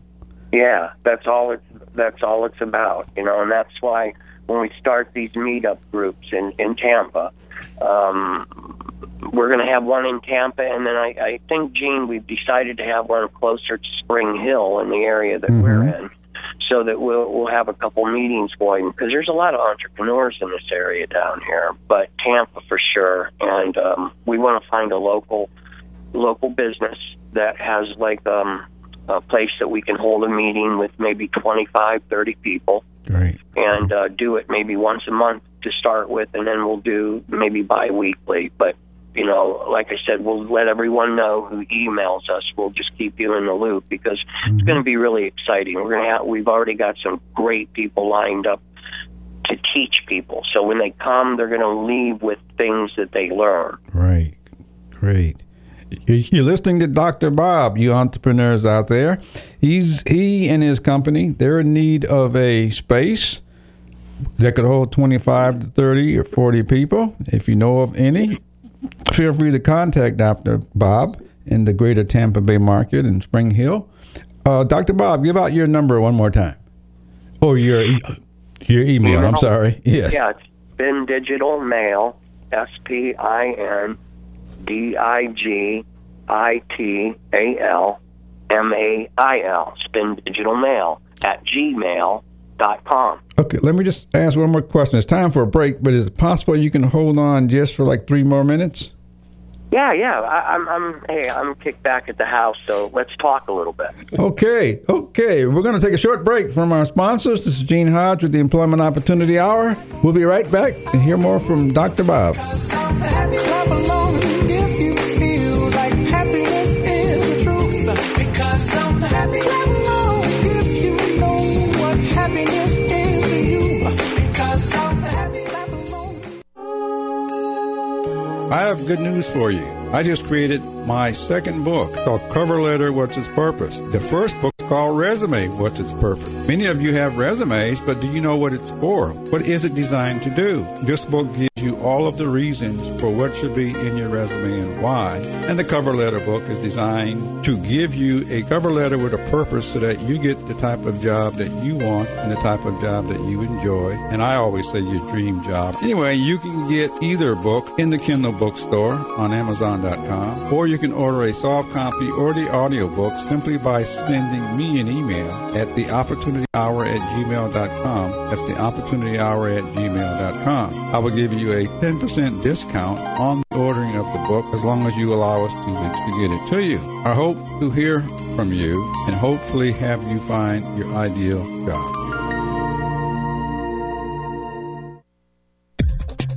Speaker 11: Yeah, that's all it's that's all it's about, you know, and that's why when we start these meetup groups in in Tampa, um, we're going to have one in Tampa, and then I, I think Gene, we've decided to have one closer to Spring Hill in the area that we're in, so that we'll we'll have a couple meetings going because there's a lot of entrepreneurs in this area down here, but Tampa for sure, and um, we want to find a local local business that has like um, a place that we can hold a meeting with maybe 25, 30 people
Speaker 7: Great.
Speaker 11: and uh, do it maybe once a month to start with, and then we'll do maybe biweekly. But you know, like I said, we'll let everyone know who emails us. We'll just keep you in the loop because it's going to be really exciting. We're going to have we've already got some great people lined up to teach people. So when they come, they're going to leave with things that they learn.
Speaker 7: Right. Great. You- You're listening to Dr. Bob, you entrepreneurs out there. He's he and his company, they're in need of a space that could hold 25 to 30 or 40 people. If you know of any, feel free to contact Dr. Bob in the greater Tampa Bay market in Spring Hill. Uh, Dr. Bob, give out your number one more time. Or your e- your email. I'm sorry. <laughs> Yes.
Speaker 11: Yeah, it's Spin Digital Mail, S P I N D I G I T A L M A I L. Spin Digital Mail at gmail.com.
Speaker 7: Okay, let me just ask one more question. It's time for a break, but is it possible you can hold on just for like three more minutes?
Speaker 11: Yeah, yeah. I, I'm, I'm. Hey, I'm kicked back at the house, so let's talk a little bit.
Speaker 7: Okay, okay. We're going to take a short break from our sponsors. This is Gene Hodge with the Employment Opportunity Hour. We'll be right back and hear more from Dr. Bob. I have good news for you. I just created my second book called Cover Letter What's Its Purpose. The first book is called Resume What's Its Purpose. Many of you have resumes, but do you know what it's for? What is it designed to do? This book you all of the reasons for what should be in your resume and why. And the cover letter book is designed to give you a cover letter with a purpose so that you get the type of job that you want and the type of job that you enjoy. And I always say your dream job. Anyway, you can get either book in the Kindle bookstore on Amazon.com, or you can order a soft copy or the audiobook simply by sending me an email at the opportunity hour at gmail.com. That's the opportunity hour at gmail.com. I will give you a 10% discount on the ordering of the book as long as you allow us two weeks to get it to you. I hope to hear from you and hopefully have you find your ideal job.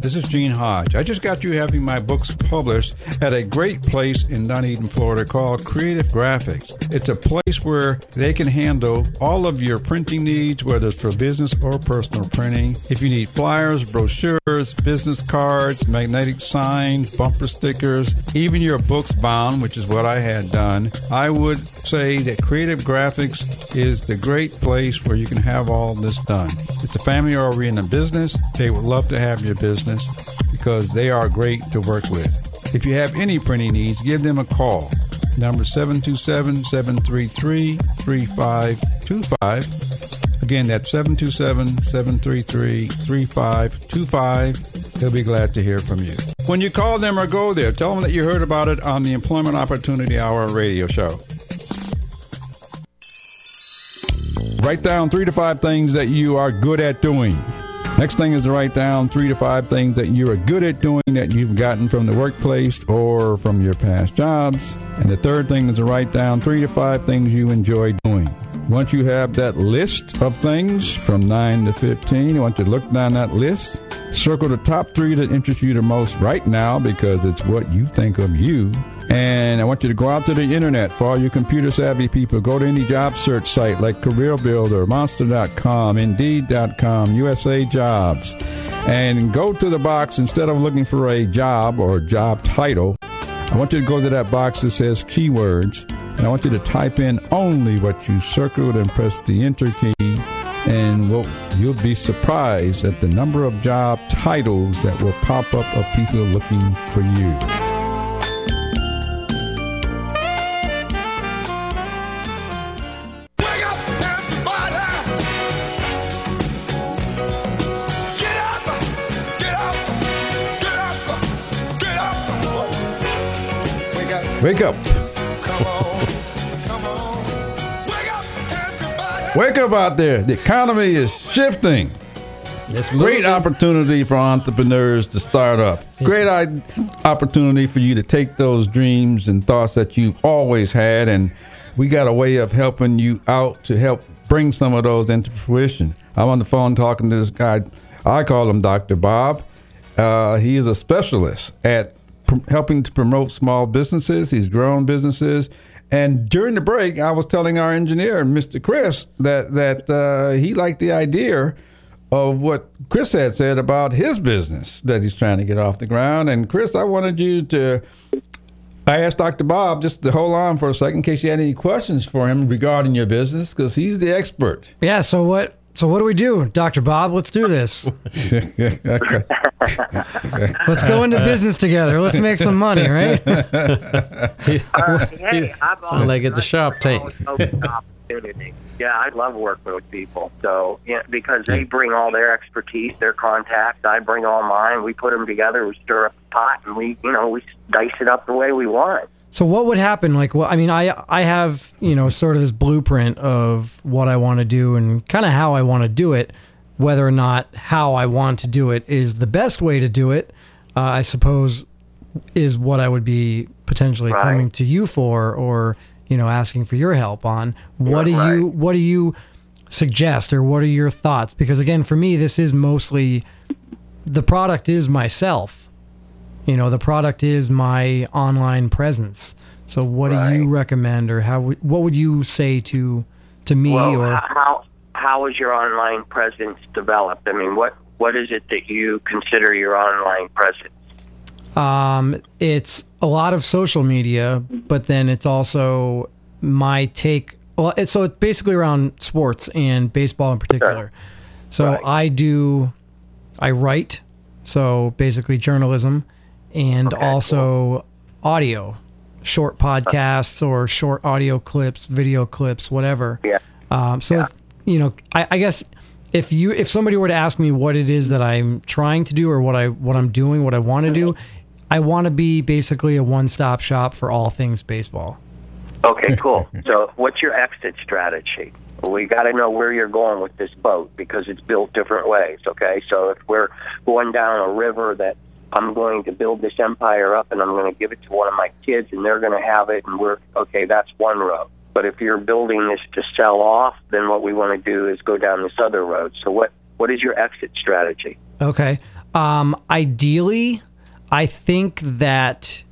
Speaker 7: This is Gene Hodge. I just got you having my books published at a great place in Dunedin, Florida called Creative Graphics. It's a place where they can handle all of your printing needs, whether it's for business or personal printing. If you need flyers, brochures, business cards, magnetic signs, bumper stickers, even your books bound, which is what I had done, I would say that Creative Graphics is the great place where you can have all this done. It's a family oriented business. They would love to have your business because they are great to work with. If you have any printing needs, give them a call. Number 727 733 3525. Again, that's 727 733 3525. They'll be glad to hear from you. When you call them or go there, tell them that you heard about it on the Employment Opportunity Hour radio show. Write down three to five things that you are good at doing. Next thing is to write down three to five things that you are good at doing that you've gotten from the workplace or from your past jobs. And the third thing is to write down three to five things you enjoy doing. Once you have that list of things from 9 to 15, I want you to look down that list, circle the top three that interest you the most right now because it's what you think of you. And I want you to go out to the internet for all you computer savvy people. Go to any job search site like CareerBuilder, Monster.com, Indeed.com, USA Jobs, and go to the box instead of looking for a job or job title. I want you to go to that box that says keywords, and I want you to type in only what you circled and press the enter key. And we'll, you'll be surprised at the number of job titles that will pop up of people looking for you. Wake up. Wake up out there. The economy is shifting. Great opportunity for entrepreneurs to start up. Great I- opportunity for you to take those dreams and thoughts that you've always had, and we got a way of helping you out to help bring some of those into fruition. I'm on the phone talking to this guy. I call him Dr. Bob. Uh, he is a specialist at pr- helping to promote small businesses. He's grown businesses. And during the break, I was telling our engineer, Mr. Chris, that that uh, he liked the idea of what Chris had said about his business that he's trying to get off the ground. And Chris, I wanted you to. I asked Dr. Bob just to hold on for a second in case you had any questions for him regarding your business because he's the expert.
Speaker 8: Yeah. So what So what do we do, Doctor Bob? Let's do this. <laughs> Let's go into business together. Let's make some money, right? <laughs>
Speaker 11: Uh, hey, I've
Speaker 10: Sound
Speaker 11: always-
Speaker 10: like at the Shark Tank.
Speaker 11: always open to opportunity. Yeah, I love working with people. So yeah, because they bring all their expertise, their contacts. I bring all mine. We put them together. We stir up the pot, and we, you know, we dice it up the way we want.
Speaker 8: So what would happen? Like, well, I mean, I I have you know sort of this blueprint of what I want to do and kind of how I want to do it. Whether or not how I want to do it is the best way to do it, uh, I suppose, is what I would be potentially
Speaker 11: Right.
Speaker 8: coming to you for, or you know, asking for your help on. What do
Speaker 11: Yeah,
Speaker 8: you. What do you suggest, or what are your thoughts? Because again, for me, this is mostly the product is myself. You know, the product is my online presence. So, what do you recommend, or how? What would you say to to me,
Speaker 11: well,
Speaker 8: or
Speaker 11: how how is your online presence developed? I mean, what what is it that you consider your online presence?
Speaker 8: um, it's a lot of social media, but then it's also my take. Well, it's so it's basically around sports and baseball in particular. So I do, I write, so basically journalism, and also audio, short podcasts or short audio clips, video clips, whatever.
Speaker 11: Yeah.
Speaker 8: Um, so it's, you know, I, I guess if you if somebody were to ask me what it is that I'm trying to do or what I what I'm doing, what I want to do, I want to be basically a one stop shop for all things baseball.
Speaker 11: Okay, <laughs> cool. so, what's your exit strategy? We got to know where you're going with this boat because it's built different ways. Okay, so if we're going down a river that I'm going to build this empire up and I'm going to give it to one of my kids and they're going to have it and we're okay, that's one road. But if you're building this to sell off, then what we want to do is go down this other road. So, what what is your exit strategy?
Speaker 8: Okay. Um, ideally, I think that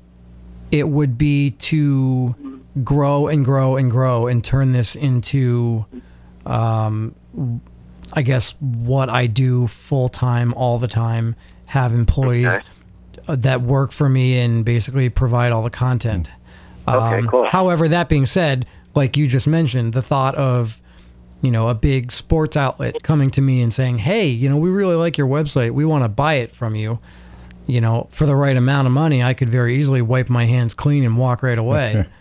Speaker 8: it would be to grow and grow and grow and turn this into, um, I guess, what I do full time all the time. Have employees
Speaker 11: Okay.
Speaker 8: Uh, that work for me and basically provide all the content.
Speaker 11: Okay,
Speaker 8: Um,
Speaker 11: cool.
Speaker 8: However, that being said, like you just mentioned, the thought of you know, a big sports outlet coming to me and saying, "Hey, you know, we really like your website. We want to buy it from you." You know, for the right amount of money, I could very easily wipe my hands clean and walk right away. <laughs>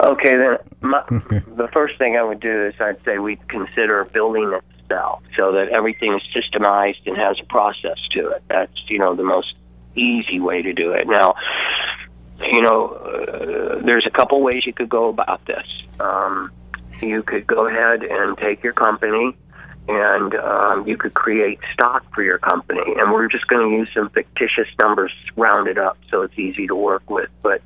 Speaker 11: Okay, then my, the first thing I would do is I'd say we consider building itself so that everything is systemized and has a process to it. That's you know the most easy way to do it. Now, you know, uh, there's a couple ways you could go about this. Um, you could go ahead and take your company and um, you could create stock for your company. And we're just going to use some fictitious numbers rounded up so it's easy to work with. But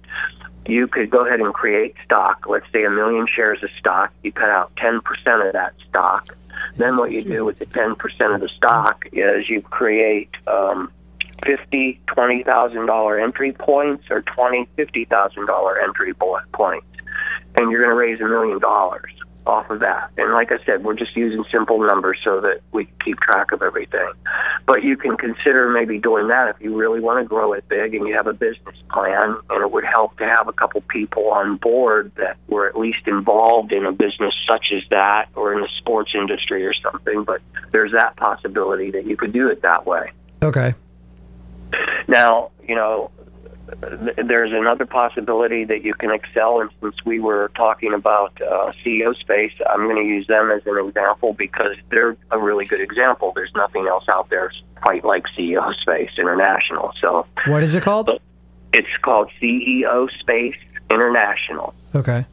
Speaker 11: you could go ahead and create stock. Let's say a million shares of stock. You cut out 10% of that stock. Then what you do with the 10% of the stock is you create um, fifty, twenty thousand dollar entry points or twenty, fifty thousand dollar entry po- points, and you're going to raise a million dollars off of that. And like I said, we're just using simple numbers so that we keep track of everything. But you can consider maybe doing that if you really want to grow it big and you have a business plan, and it would help to have a couple people on board that were at least involved in a business such as that or in the sports industry or something. But there's that possibility that you could do it that way.
Speaker 8: Okay.
Speaker 11: Now, you know, th- there's another possibility that you can excel. And since we were talking about uh, CEO Space, I'm going to use them as an example because they're a really good example. There's nothing else out there quite like CEO Space International. So
Speaker 8: What is it called?
Speaker 11: it's called CEO Space International.
Speaker 8: Okay.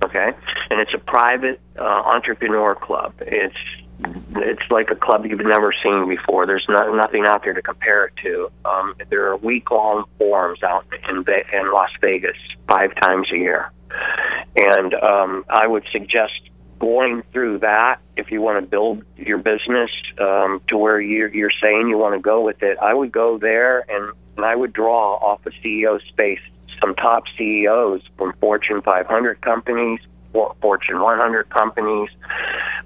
Speaker 11: Okay, and it's a private uh, entrepreneur club. It's it's like a club you've never seen before. There's no, nothing out there to compare it to. Um, there are week long forums out in in Las Vegas five times a year, and um, I would suggest going through that if you want to build your business um, to where you're, you're saying you want to go with it. I would go there and, and I would draw off a CEO space some top CEOs from Fortune 500 companies, Fortune 100 companies.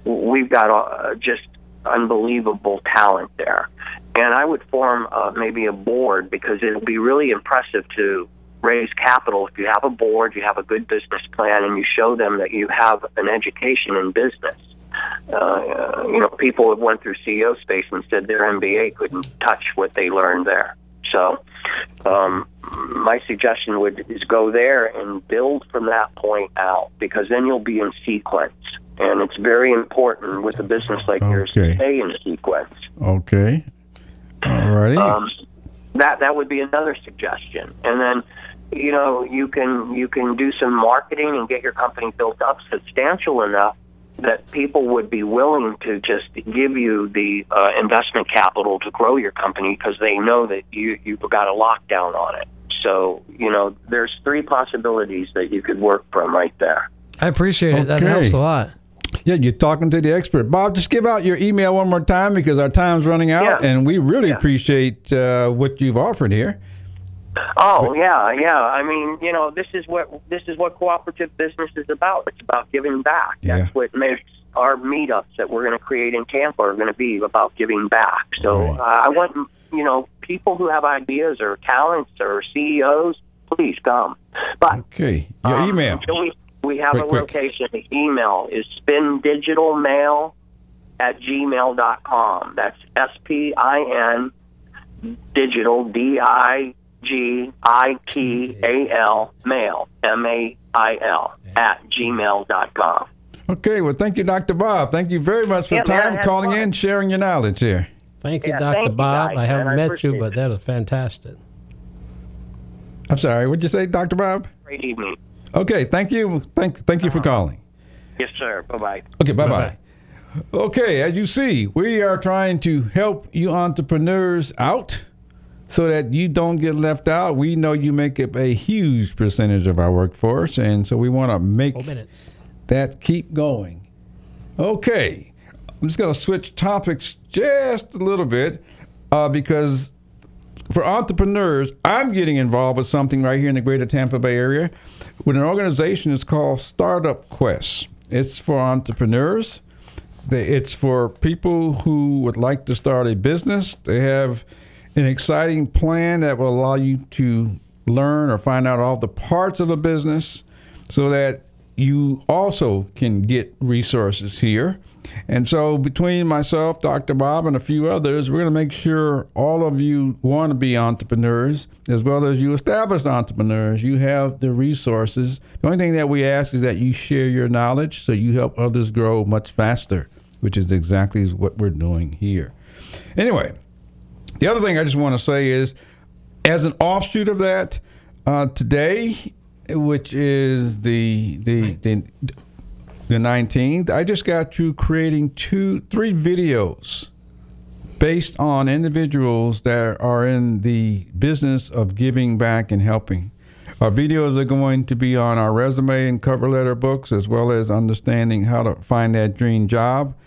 Speaker 11: We've got uh, just unbelievable talent there. And I would form uh, maybe a board because it'll be really impressive to raise capital if you have a board, you have a good business plan, and you show them that you have an education in business. uh, you know, people have went through CEO space and said their MBA couldn't touch what they learned there. So, um, my suggestion would is go there and build from that point out because then you'll be in sequence, and it's very important with a business like yours to stay in sequence.
Speaker 7: Okay. All righty.
Speaker 11: Um, that that would be another suggestion, and then you know you can you can do some marketing and get your company built up substantial enough that people would be willing to just give you the uh, investment capital to grow your company because they know that you you've got a lockdown on it. So you know there's three possibilities that you could work from right there.
Speaker 8: I appreciate it. That helps a lot.
Speaker 7: Yeah, you're talking to the expert. Bob, just give out your email one more time because our time's running out,
Speaker 11: Yeah.
Speaker 7: and we really
Speaker 11: Yeah.
Speaker 7: appreciate uh, what you've offered here.
Speaker 11: Oh yeah, yeah. I mean, you know, this is what this is what cooperative business is about. It's about giving back.
Speaker 7: Yeah.
Speaker 11: That's what makes our meetups that we're going to create in Tampa are going to be about giving back. So
Speaker 7: Right.
Speaker 11: uh, I want you know people who have ideas or talents or CEOs, please come. But
Speaker 7: Okay, your
Speaker 11: um,
Speaker 7: email.
Speaker 11: we we have
Speaker 7: Quick,
Speaker 11: a
Speaker 7: quick.
Speaker 11: location. The email is spindigitalmail at gmail.com. That's S P I N digital D I G I T A L mail M A I L at gmail.com.
Speaker 7: Okay, well, thank you, Dr. Bob. Thank you very much for
Speaker 11: Yeah,
Speaker 7: the
Speaker 11: man,
Speaker 7: time, calling
Speaker 11: fun.
Speaker 7: in, sharing your knowledge here.
Speaker 10: Thank you,
Speaker 11: Yeah,
Speaker 10: Dr.
Speaker 11: thank you,
Speaker 10: Bob.
Speaker 11: guys,
Speaker 10: I haven't.
Speaker 11: I
Speaker 10: met you, but
Speaker 11: it.
Speaker 10: that was fantastic.
Speaker 7: I'm sorry, what'd you say, Dr. Bob?
Speaker 11: Great evening.
Speaker 7: Okay, thank you. Thank, thank you for calling.
Speaker 11: Yes, sir. Bye bye.
Speaker 7: Okay, bye bye. Okay, as you see, we are trying to help you entrepreneurs out so that you don't get left out. We know you make up a huge percentage of our workforce, and so we want to make that keep going. Okay, I'm just going to switch topics just a little bit uh, because for entrepreneurs, I'm getting involved with something right here in the greater Tampa Bay area with an organization that's called Startup Quest. It's for entrepreneurs. It's for people who would like to start a business. They have an exciting plan that will allow you to learn or find out all the parts of a business so that you also can get resources here. And so, between myself, Dr. Bob, and a few others, we're going to make sure all of you want to be entrepreneurs, as well as you established entrepreneurs. You have the resources. The only thing that we ask is that you share your knowledge so you help others grow much faster, which is exactly what we're doing here. Anyway, the other thing I just want to say is, as an offshoot of that, uh, today, which is the the the the nineteenth, I just got through creating two, three videos based on individuals that are in the business of giving back and helping. Our videos are going to be on our resume and cover letter books, as well as understanding how to find that dream job.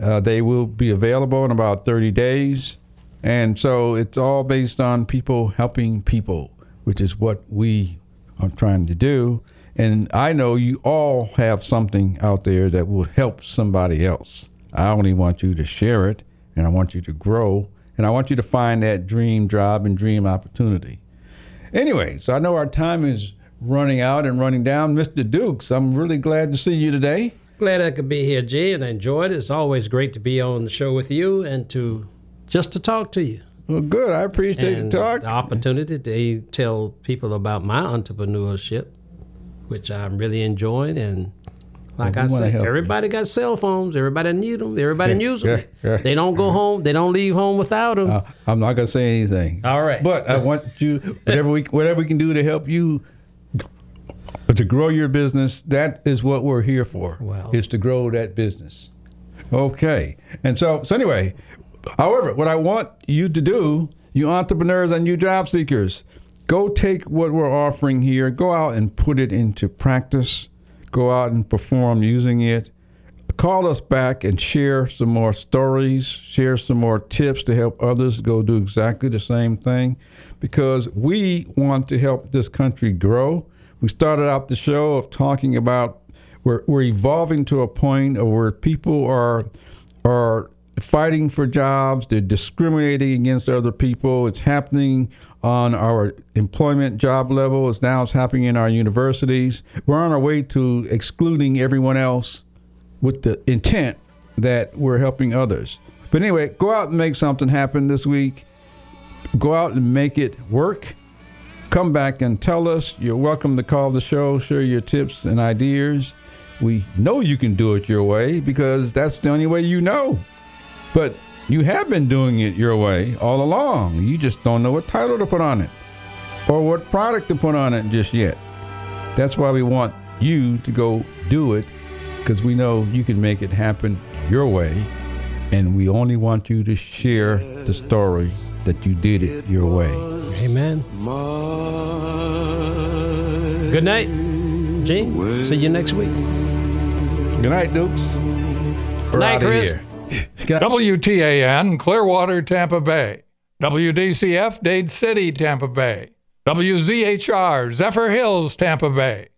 Speaker 7: Uh, they will be available in about 30 days. And so it's all based on people helping people, which is what we are trying to do. And I know you all have something out there that will help somebody else. I only want you to share it, and I want you to grow, and I want you to find that dream job and dream opportunity. Anyway, so I know our time is running out and running down. Mr. Dukes, I'm really glad to see you today.
Speaker 10: Glad I could be here, G, and I enjoyed it. It's always great to be on the show with you and to just to talk to you.
Speaker 7: Well, good. I appreciate
Speaker 10: and
Speaker 7: the talk.
Speaker 10: The opportunity to tell people about my entrepreneurship, which I'm really enjoying. And like
Speaker 7: Well, we
Speaker 10: I said,
Speaker 7: help you.
Speaker 10: everybody got cell phones. Everybody need them. Everybody
Speaker 7: Yeah,
Speaker 10: use them. They don't go home. They don't leave home without them.
Speaker 7: Uh, I'm not gonna say anything.
Speaker 10: All right.
Speaker 7: But I want you whatever we whatever we can do to help you to grow your business. That is what we're here for.
Speaker 10: Wow.
Speaker 7: Is to grow that business. Okay. And so so anyway, however, what I want you to do, you entrepreneurs and you job seekers, go take what we're offering here, go out and put it into practice, go out and perform using it call us back and share some more stories, share some more tips to help others go do exactly the same thing because we want to help this country grow. We started out the show of talking about we're, we're evolving to a point of where people are are fighting for jobs, they're discriminating against other people. It's happening on our employment job level. It's now it's happening in our universities. We're on our way to excluding everyone else with the intent that we're helping others. But anyway, go out and make something happen this week. Go out and make it work. Come back and tell us. You're welcome to call the show, share your tips and ideas. We know you can do it your way because that's the only way you know. But you have been doing it your way all along. You just don't know what title to put on it or what product to put on it just yet. That's why we want you to go do it because we know you can make it happen your way. And we only want you to share the story that you did it your way.
Speaker 10: Amen. Good night, Gene. See you next week.
Speaker 7: Good night, Dukes.
Speaker 10: Good night,
Speaker 12: outta
Speaker 10: Chris.
Speaker 12: here. WTAN, Clearwater, Tampa Bay. WDCF, Dade City, Tampa Bay. WZHR, Zephyrhills, Tampa Bay.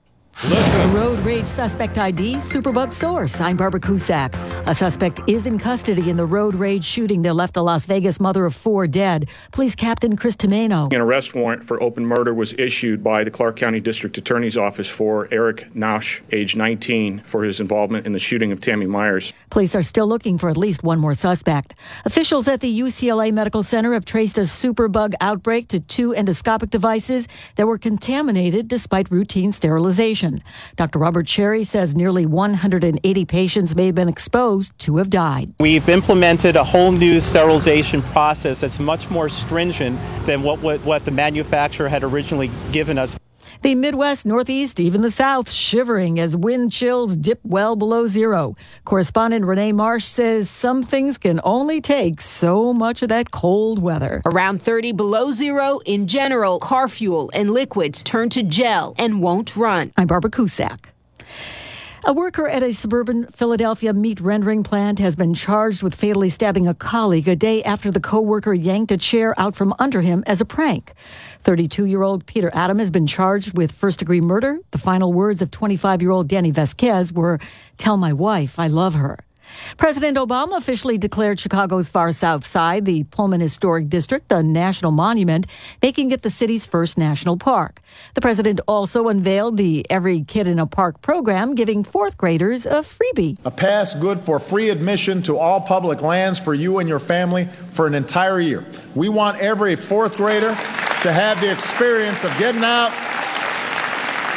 Speaker 13: A road rage suspect ID, Superbug source. I'm Barbara Cusack. A suspect is in custody in the road rage shooting that left a Las Vegas mother of four dead. Police Captain Chris Tomaino.
Speaker 14: An arrest warrant for open murder was issued by the Clark County District Attorney's Office for Erich Nowsch, age 19, for his involvement in the shooting of Tammy Myers.
Speaker 13: Police are still looking for at least one more suspect. Officials at the UCLA Medical Center have traced a superbug outbreak to two endoscopic devices that were contaminated despite routine sterilization. Dr. Robert Cherry says nearly 180 patients may have been exposed to have died.
Speaker 15: We've implemented a whole new sterilization process that's much more stringent than what, what, what the manufacturer had originally given us.
Speaker 13: The Midwest, Northeast, even the South shivering as wind chills dip well below zero. Correspondent Rene Marsh says some things can only take so much of that cold weather.
Speaker 16: Around 30 below zero, in general, car fuel and liquids turn to gel and won't run.
Speaker 13: I'm Barbara Cusack. A worker at a suburban Philadelphia meat rendering plant has been charged with fatally stabbing a colleague a day after the coworker yanked a chair out from under him as a prank. 32 year old Peter Adam has been charged with first degree murder. The final words of 25 year old Danny Vasquez were, Tell my wife I love her. President Obama officially declared Chicago's far south side, the Pullman Historic District, a national monument, making it the city's first national park. The president also unveiled the Every Kid in a Park program, giving fourth graders a freebie.
Speaker 17: A pass good for free admission to all public lands for you and your family for an entire year. We want every fourth grader to have the experience of getting out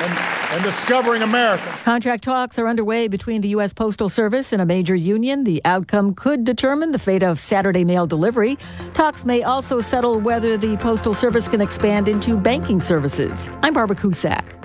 Speaker 17: and, and discovering America.
Speaker 13: Contract talks are underway between the U.S. Postal Service and a major union. The outcome could determine the fate of Saturday mail delivery. Talks may also settle whether the Postal Service can expand into banking services. I'm Barbara Cusack.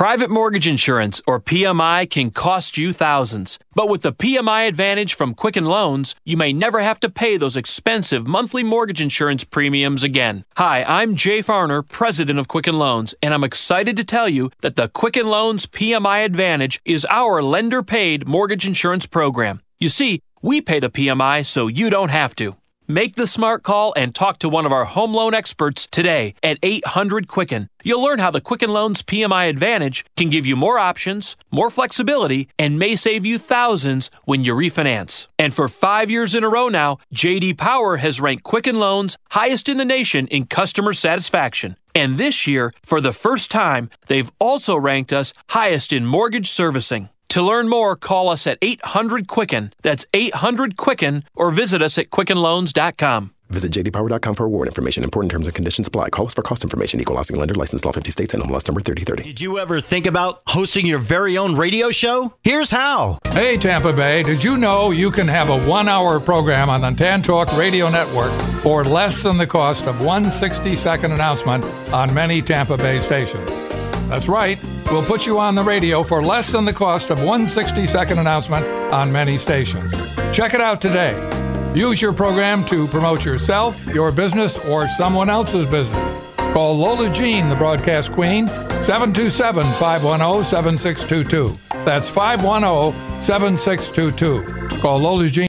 Speaker 18: Private mortgage insurance, or PMI, can cost you thousands. But with the PMI Advantage from Quicken Loans, you may never have to pay those expensive monthly mortgage insurance premiums again. Hi, I'm Jay Farner, president of Quicken Loans, and I'm excited to tell you that the Quicken Loans PMI Advantage is our lender paid mortgage insurance program. You see, we pay the PMI so you don't have to. Make the smart call and talk to one of our home loan experts today at 800 Quicken. You'll learn how the Quicken Loans PMI Advantage can give you more options, more flexibility, and may save you thousands when you refinance. And for five years in a row now, JD Power has ranked Quicken Loans highest in the nation in customer satisfaction. And this year, for the first time, they've also ranked us highest in mortgage servicing. To learn more, call us at 800 Quicken. That's 800 Quicken, or visit us at QuickenLoans.com.
Speaker 19: Visit jdpower.com for award information. Important terms and conditions apply. Call us for cost information. Equal housing lender. License law 50 states. And MLS number 3030.
Speaker 20: Did you ever think about hosting your very own radio show? Here's how.
Speaker 12: Hey, Tampa Bay, did you know you can have a one hour program on the Tan Talk Radio Network for less than the cost of one 60 second announcement on many Tampa Bay stations? That's right. We'll put you on the radio for less than the cost of one 60 second announcement on many stations. Check it out today. Use your program to promote yourself, your business, or someone else's business. Call Lola Jean, the broadcast queen, 727 510 7622. That's 510 7622. Call Lola Jean.